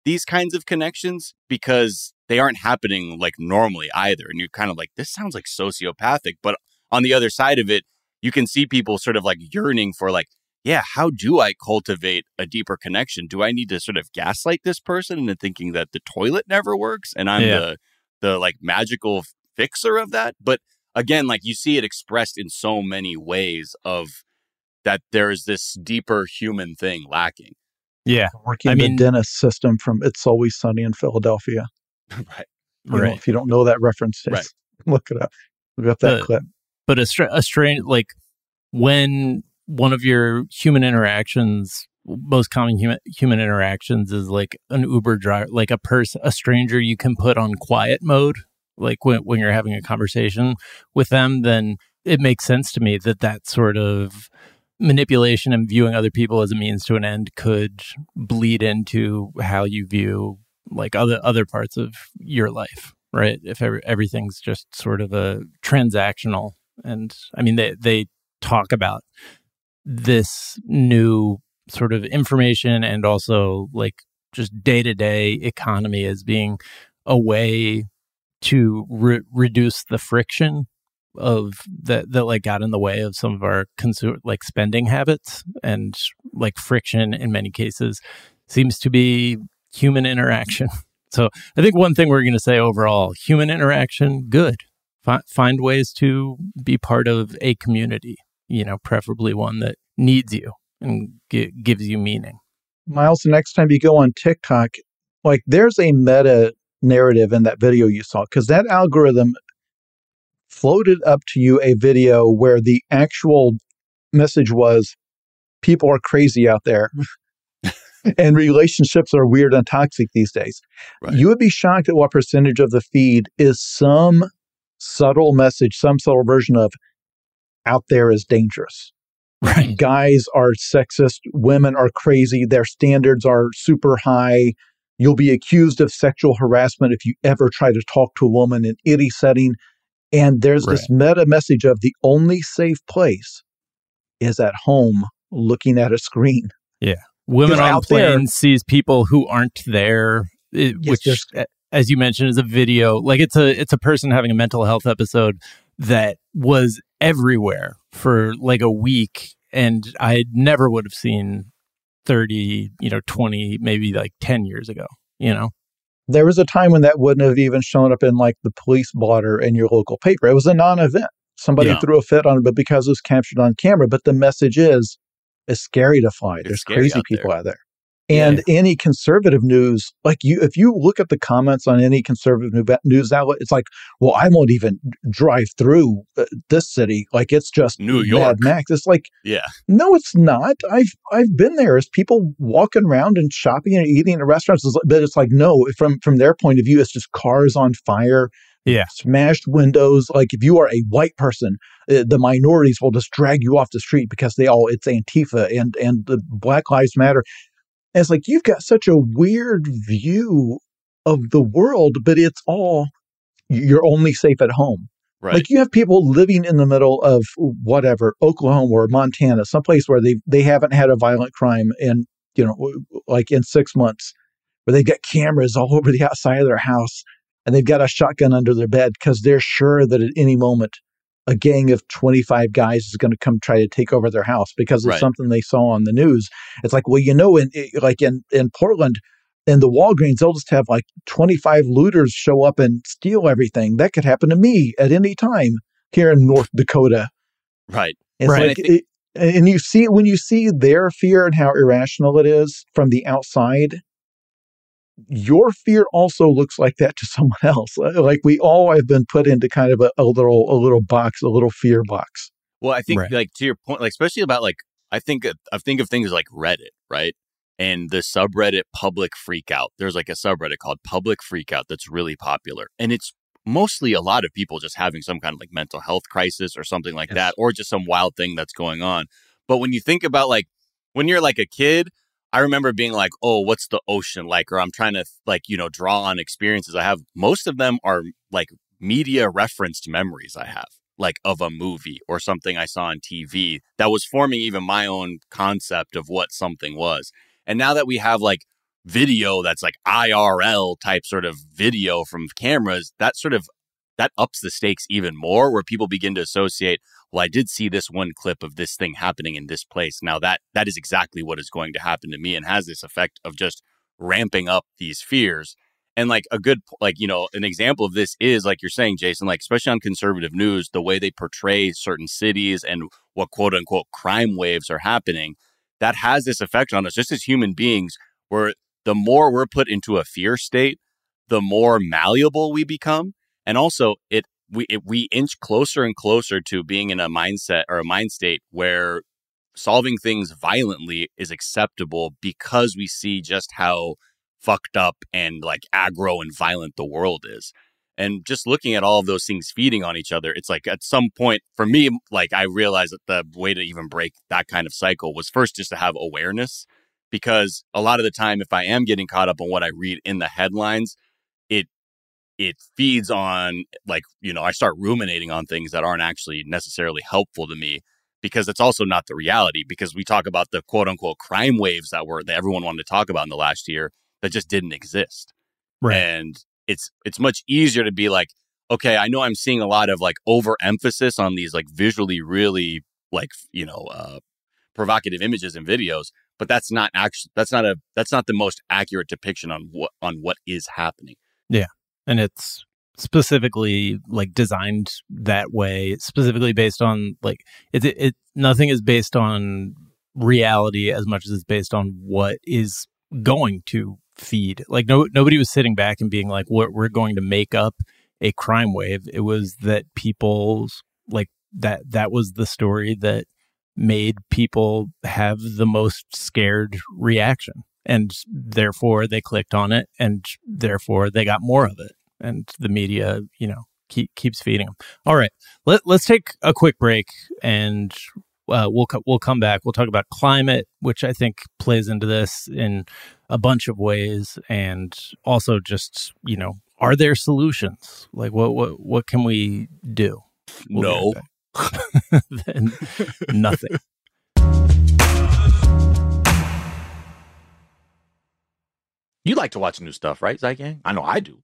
these kinds of connections because they aren't happening like normally either and you're kind of like this sounds like sociopathic but on the other side of it you can see people sort of like yearning for like yeah, how do I cultivate a deeper connection? Do I need to sort of gaslight this person into thinking that the toilet never works and I'm Yeah. the the like magical fixer of that? But again, like you see it expressed in so many ways of that there is this deeper human thing lacking. Yeah. working I the mean- D.E.N.N.I.S. system from It's Always Sunny in Philadelphia. right. You know, Right. if you don't know that reference, Right. look it up. Look up that The- clip. But a, a strange like when one of your human interactions most common human human interactions is like an uber driver like a person a stranger you can put on quiet mode like when, when you're having a conversation with them then it makes sense to me that that sort of manipulation and viewing other people as a means to an end could bleed into how you view like other other parts of your life right? If every, everything's just sort of a transactional and i mean they they talk about this new sort of information and also like just day-to-day economy as being a way to re- reduce the friction of that that like got in the way of some of our consumer like spending habits. And like friction in many cases seems to be human interaction. So i think one thing we're going to say overall human interaction good Fi- find ways to be part of a community you know preferably one that needs you and gi- gives you meaning Miles, the next time you go on TikTok, like there's a meta narrative in that video you saw because that algorithm floated up to you a video where the actual message was people are crazy out there and relationships are weird and toxic these days. Right. You would be shocked at what percentage of the feed is some subtle message, some subtle version of out there is dangerous right guys are sexist, women are crazy, their standards are super high. You'll be accused of sexual harassment if you ever try to talk to a woman in any setting. And there's this meta message of the only safe place is at home looking at a screen. women 'Cause on planes sees people who aren't there it- Yes, which a- as you mentioned is a video like it's a it's a person having a mental health episode that was everywhere for like a week and i never would have seen 30 you know 20 maybe like 10 years ago you know? There was a time when that wouldn't have even shown up in like the police blotter in your local paper. It was a non event. Somebody Yeah. threw a fit on it, but because it was captured on camera. But the message is it's scary to fly. It's There's crazy out people there. out there. And any conservative news, like you, if you look at the comments on any conservative news outlet, it's like, well, I won't even drive through uh, this city. Like it's just New Mad York. Max. It's like, Yeah. no, it's not. I've I've been there. It's people walking around and shopping and eating in restaurants. It's like- But it's like no, from from their point of view, it's just cars on fire, Yeah. smashed windows. Like if you are a white person, uh, the minorities will just drag you off the street because they all it's Antifa and and the Black Lives Matter. It's like you've got such a weird view of the world, but it's all you're only safe at home. Right. Like you have people living in the middle of whatever Oklahoma or Montana, someplace where they they haven't had a violent crime in you know like in six months, where they've got cameras all over the outside of their house, and they've got a shotgun under their bed because they're sure that at any moment a gang of 25 guys is going to come try to take over their house because of Right. something they saw on the news. It's like, well, you know, in like in in Portland, in the Walgreens, they'll just have like 25 looters show up and steal everything. That could happen to me at any time here in North Dakota. Right. It's Right. like, it, and you see when you see their fear and how irrational it is from the outside, your fear also looks like that to someone else. Uh, like we all have been put into kind of a, a little a little box, a little fear box. Well, I think Right. like to your point, like especially about like I think I think of things like Reddit, right? And the subreddit public freakout. There's like a subreddit called Public Freakout that's really popular, and it's mostly a lot of people just having some kind of like mental health crisis or something like Yes. that, or just some wild thing that's going on. But when you think about like when you're like a kid, I remember being like, "Oh, what's the ocean like?" Or I'm trying to like you know draw on experiences I have. Most of them are like media referenced memories I have, like of a movie or something I saw on TV that was forming even my own concept of what something was. And now that we have like video that's like IRL type sort of video from cameras, that sort of that ups the stakes even more where people begin to associate well i did see this one clip of this thing happening in this place. Now that that is exactly what is going to happen to me and has this effect of just ramping up these fears. And like a good like you know an example of this is like you're saying jason like especially on conservative news the way they portray certain cities and what quote unquote crime waves are happening that has this effect on us. Just as human beings where the more we're put into a fear state the more malleable we become and also it we it, we inch closer and closer to being in a mindset or a mind state where solving things violently is acceptable because we see just how fucked up and like aggro and violent the world is. And just looking at all of those things feeding on each other it's like at some point for me like i realized that the way to even break that kind of cycle was first just to have awareness because a lot of the time if i am getting caught up on what i read in the headlines it feeds on like you know i start ruminating on things that aren't actually necessarily helpful to me because it's also not the reality because we talk about the quote unquote crime waves that were that everyone wanted to talk about in the last year that just didn't exist. Right. and it's it's much easier to be like okay i know i'm seeing a lot of like overemphasis on these like visually really like you know uh provocative images and videos but that's not actually that's not a that's not the most accurate depiction on what on what is happening and it's specifically like designed that way specifically based on like it, it, it nothing is based on reality as much as it's based on what is going to feed. Like no nobody was sitting back and being like what we're going to make up a crime wave. It was that people's like that that was the story that made people have the most scared reaction and therefore they clicked on it and therefore they got more of it and the media you know keep, keeps feeding them all right Let, let's take a quick break and uh, we'll co- we'll come back. We'll talk about climate which i think plays into this in a bunch of ways and also just you know are there solutions? Like what what what can we do? We'll no. nothing. You like to watch new stuff, right, Zeitgang? I know I do.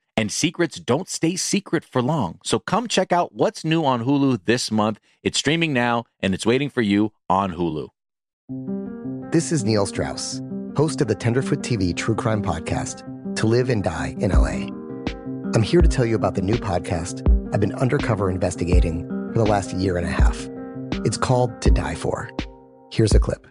And secrets don't stay secret for long. So come check out what's new on Hulu this month. It's streaming now and it's waiting for you on Hulu. This is Neil Strauss host of the Tenderfoot TV True Crime Podcast, To Live and Die in LA. I'm here to tell you about the new podcast I've been undercover investigating for the last year and a half. It's called To Die For. Here's a clip.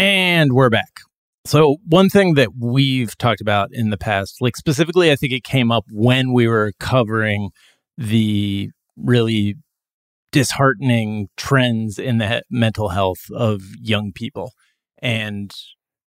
And we're back. So, one thing that we've talked about in the past, like specifically, I think it came up when we were covering the really disheartening trends in the mental health of young people. And,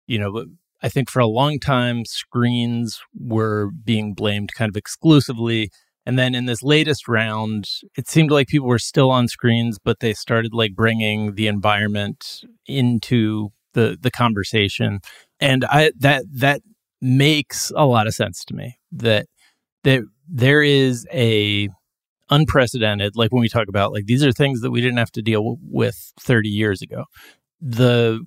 you know, I think for a long time, screens were being blamed kind of exclusively. And then in this latest round, it seemed like people were still on screens, but they started like bringing the environment into the the conversation. And I that that makes a lot of sense to me that that there is a unprecedented like when we talk about like these are things that we didn't have to deal with 30 years ago the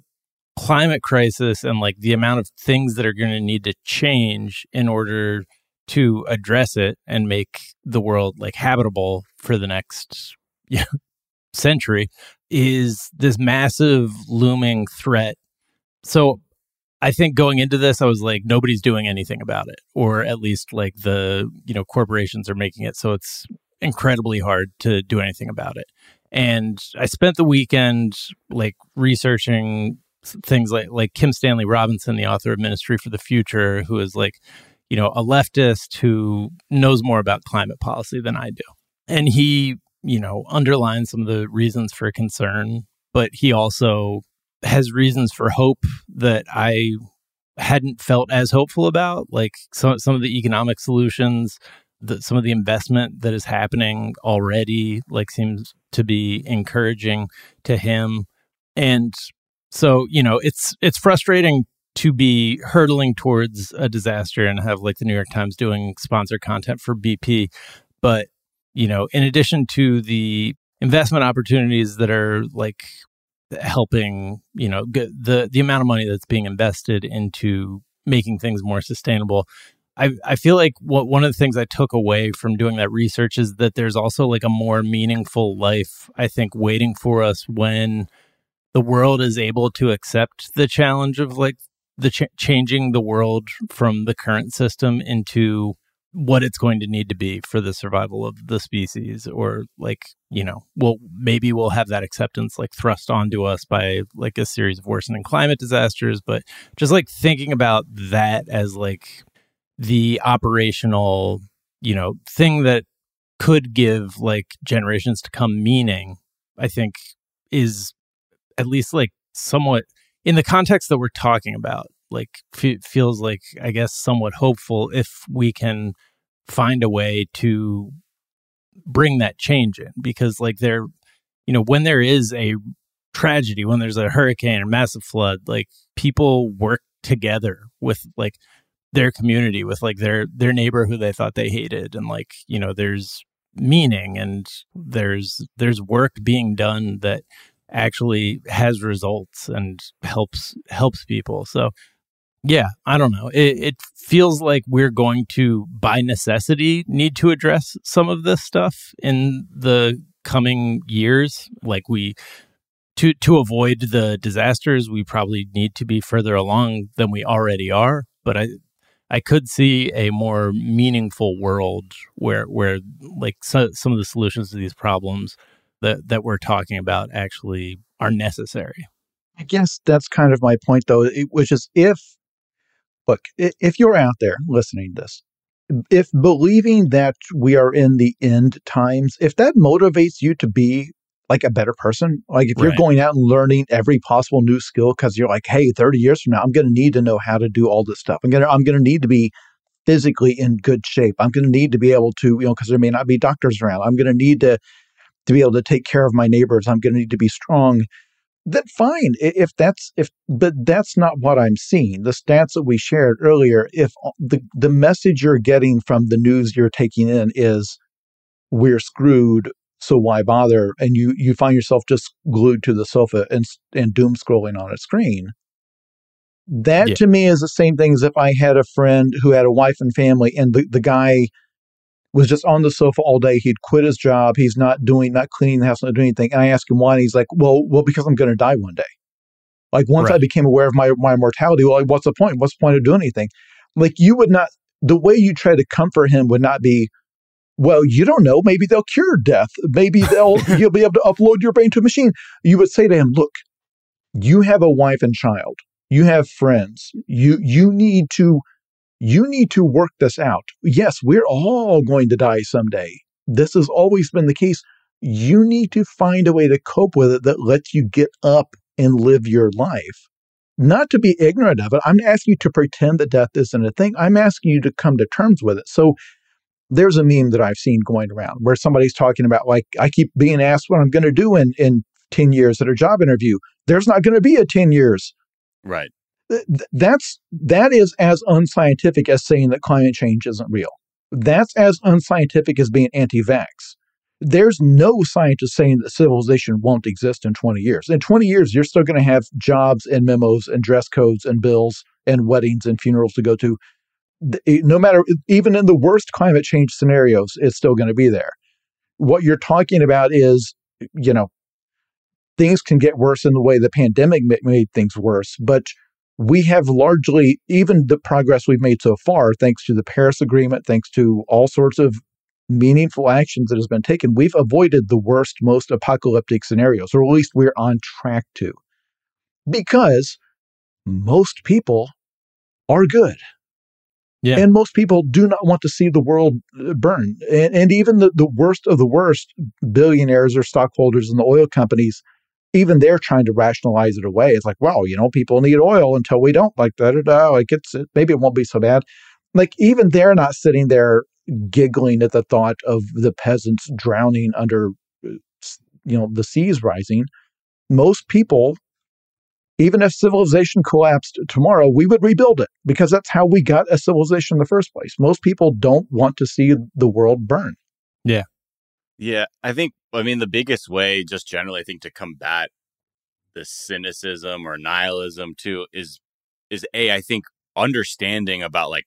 climate crisis and like the amount of things that are going to need to change in order to address it and make the world like habitable for the next yeah, century is this massive looming threat so I think going into this, I was like, nobody's doing anything about it, or at least like the you know corporations are making it so it's incredibly hard to do anything about it. And I spent the weekend like researching things like like Kim Stanley Robinson, the author of Ministry for the Future, who is like, you know, a leftist who knows more about climate policy than I do. And he, you know, underlines some of the reasons for concern, but he also has reasons for hope that I hadn't felt as hopeful about, like some some of the economic solutions the, some of the investment that is happening already like seems to be encouraging to him and so you know it's it's frustrating to be hurtling towards a disaster and have like the New York Times doing sponsor content for BP. But, you know, in addition to the investment opportunities that are like helping, you know, the the amount of money that's being invested into making things more sustainable. I, I feel like what one of the things I took away from doing that research is that there's also like a more meaningful life, I think, waiting for us when the world is able to accept the challenge of like the ch- changing the world from the current system into what it's going to need to be for the survival of the species or like you know well maybe we'll have that acceptance like thrust onto us by like a series of worsening climate disasters. But just like thinking about that as like the operational you know thing that could give like generations to come meaning i think is at least like somewhat in the context that we're talking about like f- feels like i guess somewhat hopeful if we can find a way to bring that change in because like there you know when there is a tragedy when there's a hurricane or massive flood like people work together with like their community with like their their neighbor who they thought they hated and like you know there's meaning and there's there's work being done that actually has results and helps helps people. So yeah, I don't know. It, it feels like we're going to, by necessity, need to address some of this stuff in the coming years. Like we to to avoid the disasters, we probably need to be further along than we already are. But I I could see a more meaningful world where where like so, some of the solutions to these problems that that we're talking about actually are necessary. I guess that's kind of my point, though, which is if look, if you're out there listening to this, if believing that we are in the end times, if that motivates you to be like a better person, like if right. you're going out and learning every possible new skill because you're like, hey, 30 years from now, I'm going to need to know how to do all this stuff. I'm going to I'm going to need to be physically in good shape. I'm going to need to be able to, you know, because there may not be doctors around. I'm going to need to to be able to take care of my neighbors. I'm going to need to be strong. Then fine. If that's if, but that's not what I'm seeing. The stats that we shared earlier. If the the message you're getting from the news you're taking in is we're screwed, so why bother? And you you find yourself just glued to the sofa and and doom scrolling on a screen. That yeah. to me is the same thing as if I had a friend who had a wife and family, and the, the guy was just on the sofa all day. He'd quit his job. He's not doing, not cleaning the house, not doing anything. And I asked him why, and he's like, "Well, well, because I'm going to die one day. Like once right. I became aware of my my mortality, well, like, what's the point? What's the point of doing anything? Like you would not. The way you try to comfort him would not be, well, you don't know. Maybe they'll cure death. Maybe they'll you'll be able to upload your brain to a machine. You would say to him, look, you have a wife and child. You have friends. You you need to you need to work this out. Yes, we're all going to die someday. This has always been the case. You need to find a way to cope with it that lets you get up and live your life. Not to be ignorant of it. I'm asking you to pretend that death isn't a thing. I'm asking you to come to terms with it. So there's a meme that I've seen going around where somebody's talking about, like, I keep being asked what I'm going to do in, in 10 years at a job interview. There's not going to be a 10 years. Right that's that is as unscientific as saying that climate change isn't real. That's as unscientific as being anti-vax. There's no scientist saying that civilization won't exist in 20 years. In 20 years, you're still going to have jobs and memos and dress codes and bills and weddings and funerals to go to. No matter, even in the worst climate change scenarios, it's still going to be there. What you're talking about is, you know, things can get worse in the way the pandemic made things worse, but we have largely, even the progress we've made so far, thanks to the Paris Agreement, thanks to all sorts of meaningful actions that has been taken, we've avoided the worst, most apocalyptic scenarios, or at least we're on track to. Because most people are good. Yeah. And most people do not want to see the world uh, burn. And, and even the, the worst of the worst billionaires or stockholders in the oil companies even they're trying to rationalize it away. It's like, well, you know, people need oil until we don't, like da da da. Like it's maybe it won't be so bad. Like even they're not sitting there giggling at the thought of the peasants drowning under, uh, you know, the seas rising. Most people even if civilization collapsed tomorrow, we would rebuild it because that's how we got a civilization in the first place. Most people don't want to see the world burn. Yeah. Yeah. I think, I mean, the biggest way, just generally, I think, to combat the cynicism or nihilism too is, is A, I think understanding about like,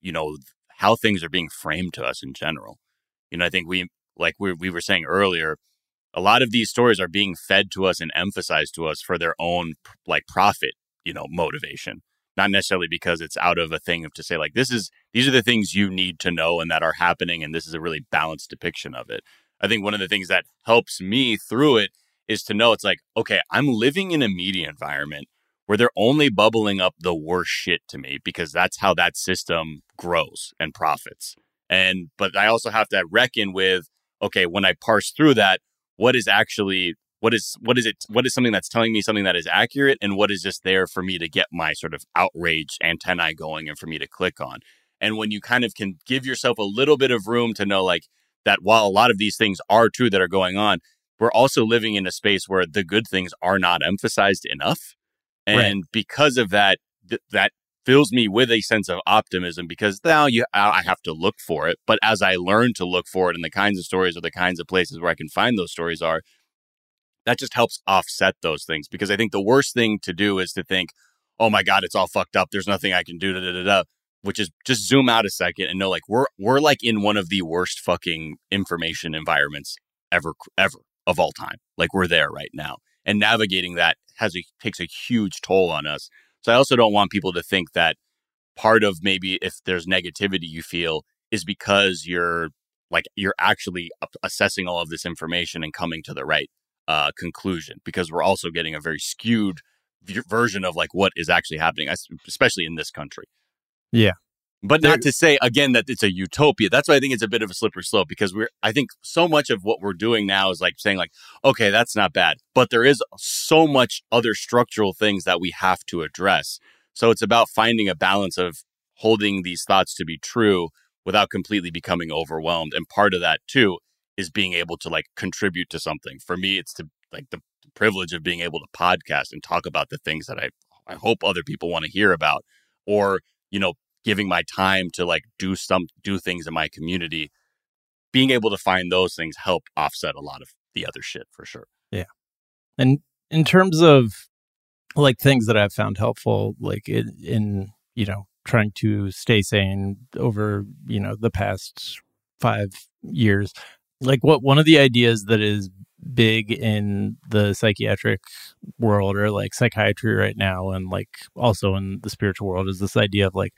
you know, how things are being framed to us in general. You know, I think we, like we, we were saying earlier, a lot of these stories are being fed to us and emphasized to us for their own like profit, you know, motivation. Not necessarily because it's out of a thing of to say like this is these are the things you need to know and that are happening and this is a really balanced depiction of it. I think one of the things that helps me through it is to know it's like, okay, I'm living in a media environment where they're only bubbling up the worst shit to me because that's how that system grows and profits. And but I also have to reckon with okay, when I parse through that, what is actually what is what is it what is something that's telling me something that is accurate and what is just there for me to get my sort of outrage antennae going and for me to click on and when you kind of can give yourself a little bit of room to know like that while a lot of these things are true that are going on we're also living in a space where the good things are not emphasized enough and right. because of that th- that fills me with a sense of optimism because now you I have to look for it. But as I learn to look for it and the kinds of stories or the kinds of places where I can find those stories are, that just helps offset those things. Because I think the worst thing to do is to think, oh my God, it's all fucked up. There's nothing I can do. Da, da, da, da, which is just zoom out a second and know like we're we're like in one of the worst fucking information environments ever ever of all time. Like we're there right now. And navigating that has a takes a huge toll on us. So I also don't want people to think that part of maybe if there's negativity you feel is because you're like you're actually assessing all of this information and coming to the right uh, conclusion because we're also getting a very skewed v- version of like what is actually happening especially in this country yeah but not to say again that it's a utopia. That's why I think it's a bit of a slippery slope because we're I think so much of what we're doing now is like saying like, okay, that's not bad. But there is so much other structural things that we have to address. So it's about finding a balance of holding these thoughts to be true without completely becoming overwhelmed. And part of that too is being able to like contribute to something. For me, it's to like the privilege of being able to podcast and talk about the things that I I hope other people want to hear about or you know giving my time to like do some do things in my community. Being able to find those things help offset a lot of the other shit for sure. Yeah. And in terms of like things that i've found helpful like in, in you know trying to stay sane over you know the past five years like what one of the ideas that is big in the psychiatric world or like psychiatry right now and like also in the spiritual world is this idea of like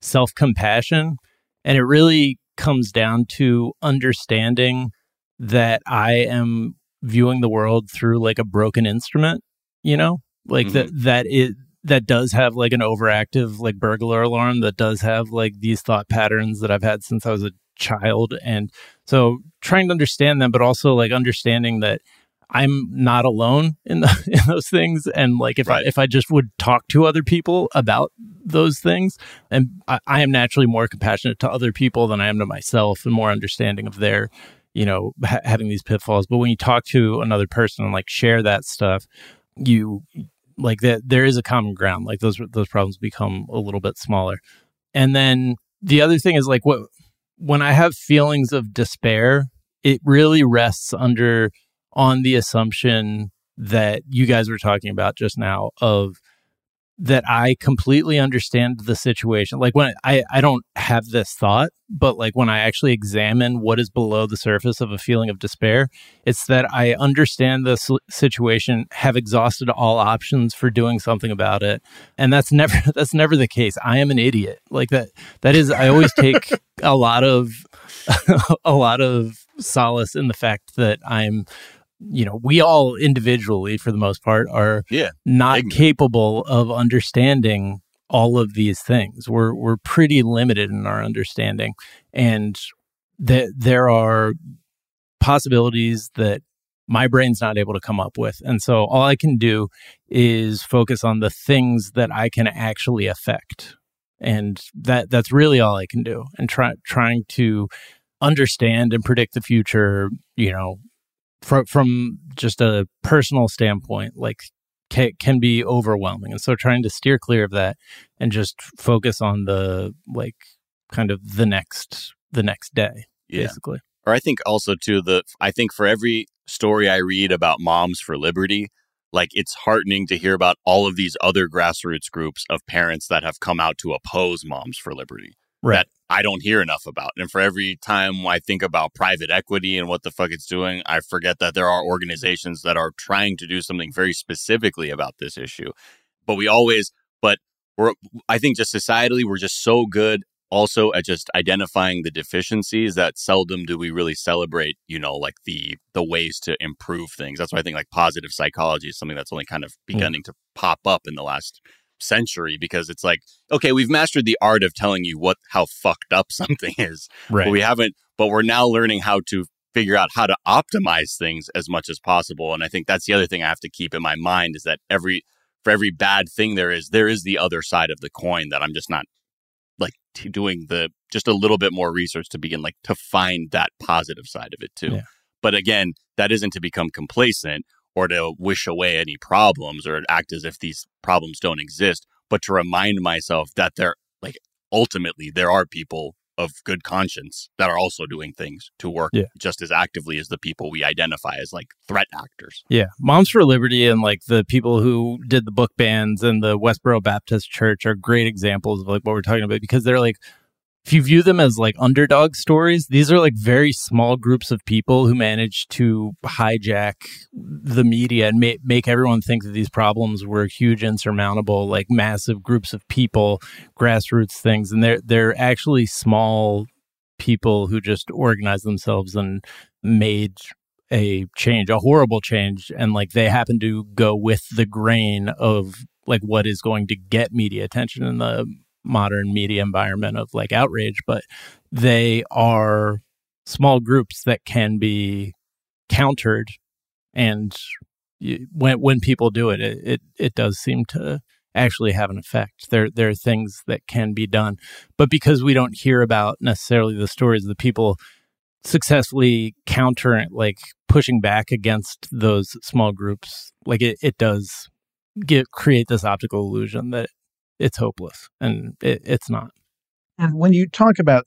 self compassion. And it really comes down to understanding that I am viewing the world through like a broken instrument, you know, like mm-hmm. that, that it, that does have like an overactive like burglar alarm that does have like these thought patterns that I've had since I was a child. And so trying to understand them, but also like understanding that I'm not alone in, the, in those things. And like if right. I if I just would talk to other people about those things, and I, I am naturally more compassionate to other people than I am to myself, and more understanding of their, you know, ha- having these pitfalls. But when you talk to another person and like share that stuff, you like that there is a common ground. Like those those problems become a little bit smaller. And then the other thing is like what when I have feelings of despair, it really rests under on the assumption that you guys were talking about just now of that I completely understand the situation. Like when I, I don't have this thought, but like when I actually examine what is below the surface of a feeling of despair, it's that I understand the situation, have exhausted all options for doing something about it. And that's never, that's never the case. I am an idiot. Like that, that is, I always take a lot of, a lot of solace in the fact that I'm you know, we all individually, for the most part, are yeah, not ignorant. capable of understanding all of these things. We're we're pretty limited in our understanding, and that there are possibilities that my brain's not able to come up with. And so all I can do is focus on the things that I can actually affect. And that that's really all I can do. And try trying to understand and predict the future, you know, from from just a personal standpoint, like can, can be overwhelming. And so trying to steer clear of that and just focus on the like kind of the next the next day, Yeah. basically. or I think also too the I think for every story I read about moms for liberty, like it's heartening to hear about all of these other grassroots groups of parents that have come out to oppose moms for liberty. Right. That I don't hear enough about. And for every time I think about private equity and what the fuck it's doing, I forget that there are organizations that are trying to do something very specifically about this issue. But we always but we're I think just societally we're just so good also at just identifying the deficiencies that seldom do we really celebrate you know like the the ways to improve things that's why i think like positive psychology is something that's only kind of mm. beginning to pop up in the last century because it's like okay we've mastered the art of telling you what how fucked up something is Right. but we haven't but we're now learning how to figure out how to optimize things as much as possible and i think that's the other thing i have to keep in my mind is that every for every bad thing there is there is the other side of the coin that i'm just not like t- doing the just a little bit more research to begin like to find that positive side of it too Yeah. but again that isn't to become complacent or to wish away any problems or act as if these problems don't exist but to remind myself that there like ultimately there are people of good conscience that are also doing things to work Yeah. just as actively as the people we identify as like threat actors Yeah, Moms for Liberty and like the people who did the book bans and the Westboro Baptist Church are great examples of like what we're talking about because they're like if you view them as like underdog stories, these are like very small groups of people who manage to hijack the media and ma- make everyone think that these problems were huge, insurmountable, like massive groups of people, grassroots things, and they're they're actually small people who just organized themselves and made a change, a horrible change, and like they happen to go with the grain of like what is going to get media attention in the modern media environment of like outrage, but they are small groups that can be countered and when when people do it, it it, it does seem to actually have an effect. There there are things that can be done, but because we don't hear about necessarily the stories of the people successfully counter like pushing back against those small groups, like it, it does get create this optical illusion that it's hopeless, and it, it's not. And when you talk about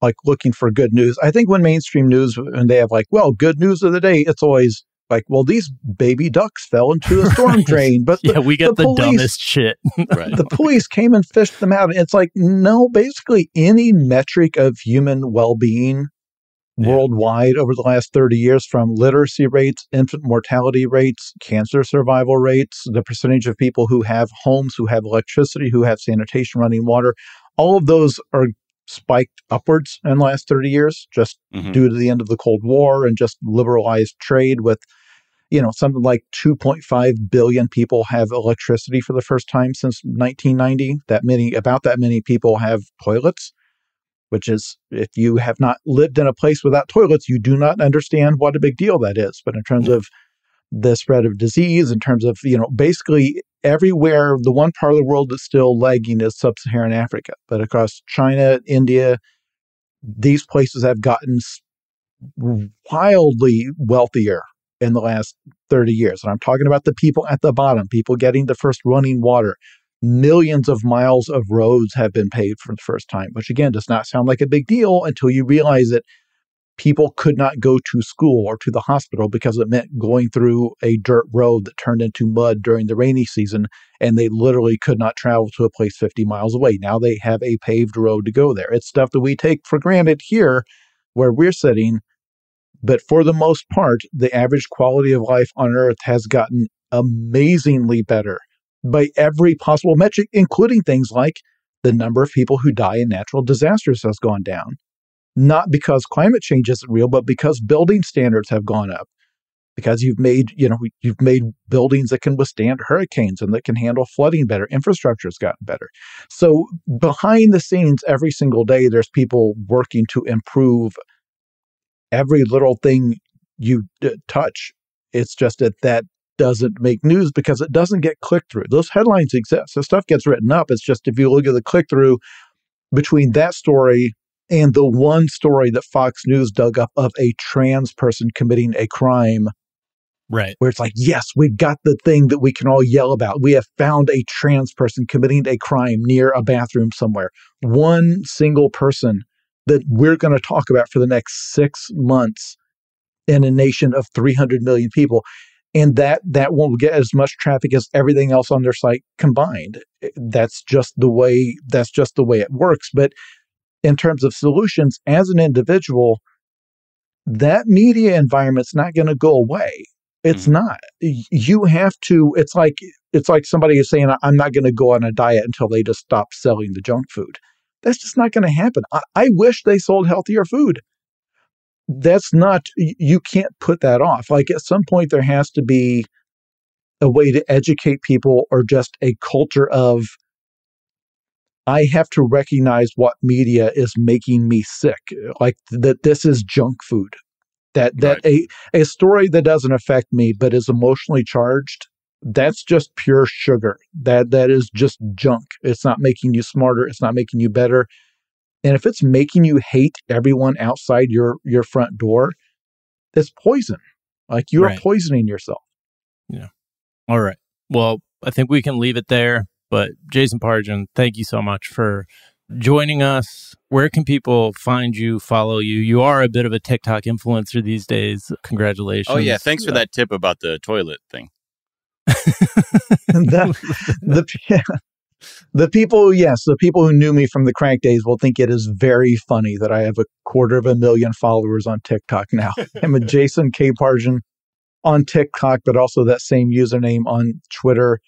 like looking for good news, I think when mainstream news, when they have like, well, good news of the day, it's always like, well, these baby ducks fell into the storm drain, but the, yeah, we get the, police, dumbest shit. right the police came and fished them out. It's like, no, basically any metric of human well being Yeah. worldwide over the last 30 years from literacy rates, infant mortality rates, cancer survival rates, the percentage of people who have homes, who have electricity, who have sanitation, running water, all of those are spiked upwards in the last 30 years just Mhm. due to the end of the Cold War and just liberalized trade with you know something like 2.5 billion people have electricity for the first time since 1990 that many about that many people have toilets which is if you have not lived in a place without toilets you do not understand what a big deal that is. But in terms of the spread of disease in terms of you know basically everywhere the one part of the world that's still lagging is sub-saharan africa. But across china india these places have gotten wildly wealthier in the last 30 years. And i'm talking about the people at the bottom people getting the first running water millions of miles of roads have been paved for the first time which again does not sound like a big deal until you realize that people could not go to school or to the hospital because it meant going through a dirt road that turned into mud during the rainy season and they literally could not travel to a place 50 miles away. Now they have a paved road to go there. It's stuff that we take for granted here where we're sitting but for the most part the average quality of life on earth has gotten amazingly better by every possible metric including things like the number of people who die in natural disasters has gone down not because climate change isn't real, but because building standards have gone up. Because you've made, you know, you've made buildings that can withstand hurricanes and that can handle flooding better. Infrastructure's gotten better. So behind the scenes, every single day, there's people working to improve every little thing you uh, touch. It's just that that doesn't make news because it doesn't get click through. Those headlines exist. The stuff gets written up. It's just if you look at the click through between that story and the one story that Fox News dug up of a trans person committing a crime Right. where it's like, yes, we've got the thing that we can all yell about. We have found a trans person committing a crime near a bathroom somewhere. One single person that we're going to talk about for the next six months in a nation of 300 million people. And that that won't get as much traffic as everything else on their site combined. That's just the way that's just the way it works. But in terms of solutions, as an individual, that media environment's not going to go away. It's Mhm. not. You have to. It's like it's like somebody is saying, "I'm not going to go on a diet until they just stop selling the junk food." That's just not going to happen. I, I wish they sold healthier food. That's not. You can't put that off. Like at some point, there has to be a way to educate people, or just a culture of. I have to recognize what media is making me sick. Like that, this is junk food that that a a story that doesn't affect me but is emotionally charged that's just pure sugar that that is just junk it's not making you smarter it's not making you better and if it's making you hate everyone outside your your front door that's poison like you're Right. poisoning yourself Yeah. All right. Well, I think we can leave it there. But Jason Pargin, thank you so much for joining us. Where can people find you, follow you? You are a bit of a TikTok influencer these days. Congratulations. Oh yeah, thanks for that tip about the toilet thing. the, the the people yes the people who knew me from the Cracked days will think it is very funny that i have a quarter of a million followers on tiktok now. I'm a jason k pargin on tiktok but also that same username on twitter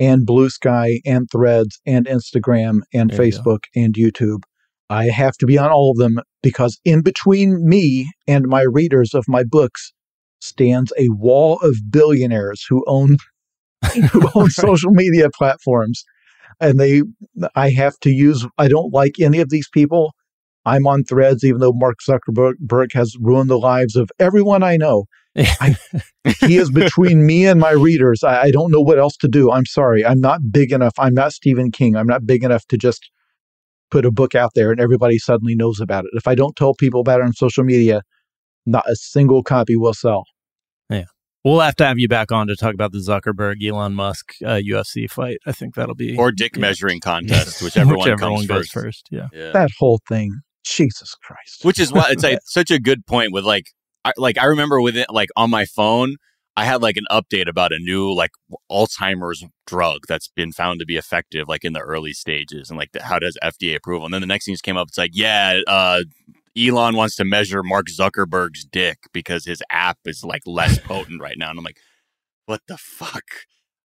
and blue sky and threads and instagram and There you facebook and youtube. I have to be on all of them because in between me and my readers of my books stands a wall of billionaires who own who own social media platforms and they i have to use i don't like any of these people. I'm on threads even though mark zuckerberg has ruined the lives of everyone i know. I, he is between me and my readers. I, I don't know what else to do. I'm sorry. I'm not big enough. I'm not stephen king. I'm not big enough to just put a book out there and everybody suddenly knows about it. If i don't tell people about it on social media not a single copy will sell We'll have to have you back on to talk about the Zuckerberg Elon Musk uh, UFC fight. I think that'll be Or dick yeah. measuring contest, whichever, one Whichever comes one goes first. first. Yeah. Yeah. that whole thing jesus christ Which is why it's like such a good point with like I, like I remember with it like on my phone I had like an update about a new like Alzheimer's drug that's been found to be effective like in the early stages and like the, how does FDA approval and then the next thing just came up it's like yeah uh Elon wants to measure Mark Zuckerberg's dick because his app is like less potent right now and I'm like what the fuck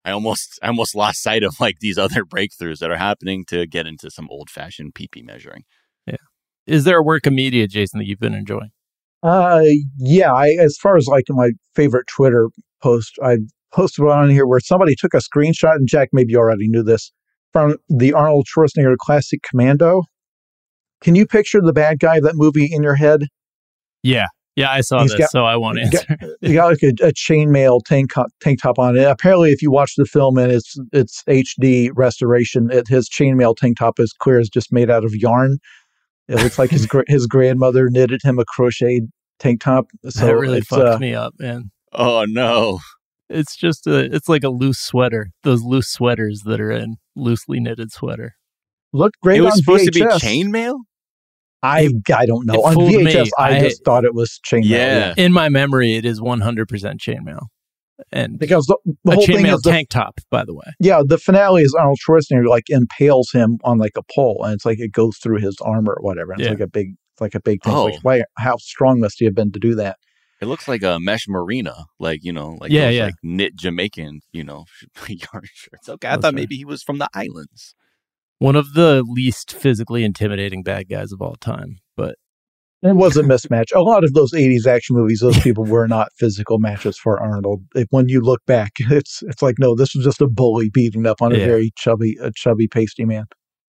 I almost I almost lost sight of like these other breakthroughs that are happening to get into some old fashioned PP measuring Yeah. Is there a work of media, Jason, that you've been enjoying? Uh, yeah. I, as far as like my favorite Twitter post, I posted one on here where somebody took a screenshot, and Jack, maybe you already knew this, from the Arnold Schwarzenegger classic Commando. Can you picture the bad guy of that movie in your head? Yeah. Yeah, I saw He's this, got- so I won't he's got- He got like a, a chainmail tank tank top on it. Apparently, if you watch the film and it's it's HD restoration, it, his chainmail tank top is clear as just made out of yarn. It looks like his his grandmother knitted him a crocheted tank top. So that really it's, fucked uh, me up, man. oh no It's just a, it's like a loose sweater. Those loose sweaters that are in loosely knitted sweater. looked great it was on supposed to be chainmail I I don't know. On fooled me. VHS, I, I- just thought it was chainmail. Yeah. In my memory, it is 100% chainmail. And Because the, the a whole thing chainmail is the, tank top, by the way. yeah, the finale is Arnold Schwarzenegger like impales him on like a pole, and it's like it goes through his armor or whatever. And it's Yeah. like a big, it's like a big thing. Oh. Like, why, how strong must he have been to do that? It looks like a mesh marina, like you know, like Yeah, yeah. like knit Jamaican, you know, yarn shirts. Okay, I That's thought right. maybe he was from the islands. One of the least physically intimidating bad guys of all time. But It was a mismatch. A lot of those '80s action movies, those people were not physical matches for Arnold. If, when you look back, it's it's like no, this was just a bully beating up on a Yeah. very chubby, a chubby, pasty man.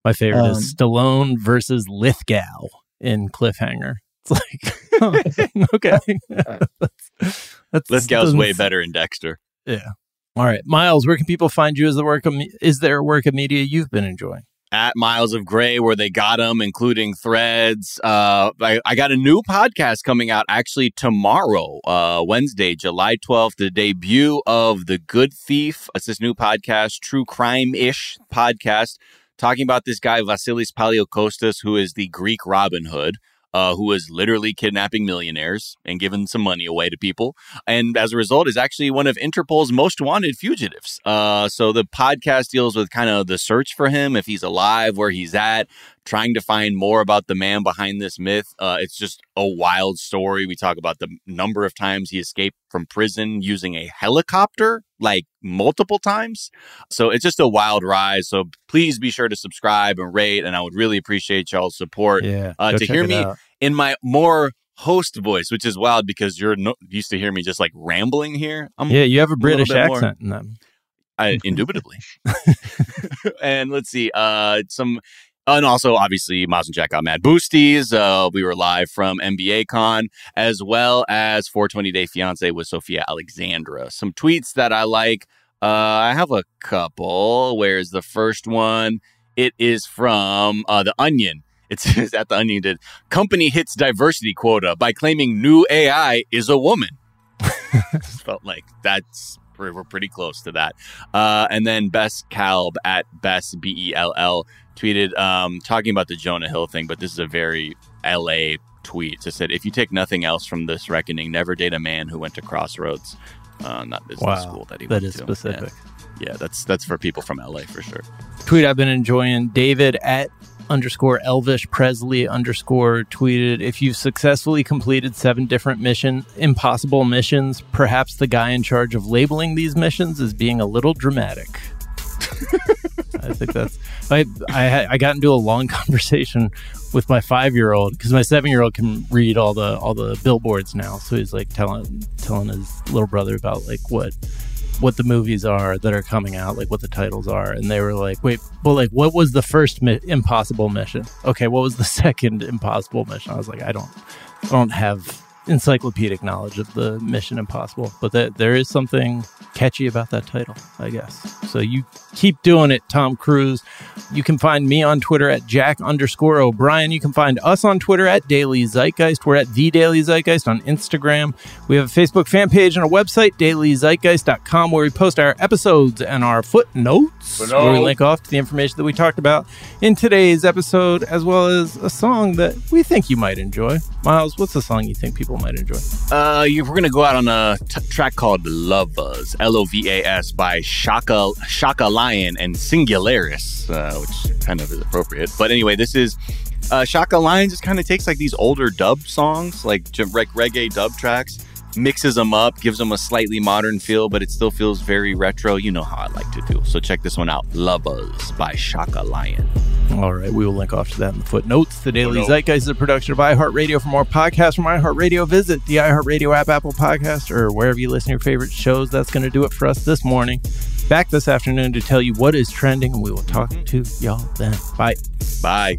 my favorite Um, is Stallone versus Lithgow in Cliffhanger. It's like, oh, okay. that's, that's, Lithgow's doesn't way better in Dexter. Yeah. All right. Miles, where can people find you? Is, the work of, is there work of media you've been enjoying? At Miles of Gray where they got them, including threads. Uh, I, I, got a new podcast coming out actually tomorrow, uh, Wednesday, July 12th, the debut of The Good Thief. It's this new podcast, true crime ish podcast, talking about this guy, Vasilis Paliokostas, who is the Greek Robin Hood uh, who was literally kidnapping millionaires and giving some money away to people. And as a result, is actually one of Interpol's most wanted fugitives. Uh, so the podcast deals with kind of the search for him, if he's alive, where he's at, trying to find more about the man behind this myth. Uh, it's just a wild story. We talk about the number of times he escaped from prison using a helicopter, like multiple times. So it's just a wild ride. So please be sure to subscribe and rate, and I would really appreciate y'all's support. Yeah, uh, to hear me out. in my more host voice, which is wild because you're no, used to hear me just like rambling here. I'm yeah, you have a British a accent in them. I, indubitably. and let's see, uh, some and also, obviously, Miles and Jack got mad boosties. Uh, we were live from NBA Con, as well as 420 Day Fiance with Sophia Alexandra. Some tweets that I like. Uh, I have a couple. Where's the first one? It is from uh, The Onion. It says at The Onion did company hits diversity quota by claiming new AI is a woman. Felt like that's we're, pretty close to that. Uh, and then Best Calb at Best B E L L tweeted um, talking about the Jonah Hill thing, but this is a very LA tweet. It said, "If you take nothing else from this reckoning, never date a man who went to Crossroads, uh, not business wow, school that he that went is to." specific. Yeah. yeah, that's that's for people from LA for sure. Tweet I've been enjoying. David at underscore Elvish Presley underscore tweeted if you've successfully completed seven different mission impossible missions, perhaps the guy in charge of labeling these missions is being a little dramatic. I think that's I I I got into a long conversation with my five year old because my seven year old can read all the all the billboards now. So he's like telling telling his little brother about like what what the movies are that are coming out, like what the titles are, and they were like, "Wait, but like what was the first mi- Impossible mission? Okay, what was the second Impossible mission?" I was like, "I don't, I don't have encyclopedic knowledge of the Mission Impossible, but that there is something catchy about that title, I guess. So you keep doing it, Tom Cruise. You can find me on Twitter at Jack underscore O'Brien. You can find us on Twitter at Daily Zeitgeist. We're at The Daily Zeitgeist on Instagram. We have a Facebook fan page and a website, dailyzeitgeist.com, where we post our episodes and our footnotes, Footnote. where we link off to the information that we talked about in today's episode, as well as a song that we think you might enjoy. Miles, what's the song you think people might enjoy? Uh, we're going to go out on a t- track called Lovas, L O V A S, by Shaka, Shaka Lion and Singularis, uh, which kind of is appropriate. But anyway, this is uh, Shaka Lion just kind of takes like these older dub songs, like reggae dub tracks, mixes them up, gives them a slightly modern feel, but it still feels very retro. You know how I like to do. So check this one out Lovas by Shaka Lion. All right, we will link off to that in the footnotes. The Daily Footnote. Zeitgeist is a production of iHeartRadio. For more podcasts from iHeartRadio, visit the iHeartRadio app, Apple Podcast, or wherever you listen to your favorite shows. That's going to do it for us this morning. Back this afternoon to tell you what is trending, and we will talk to y'all then. Bye. Bye.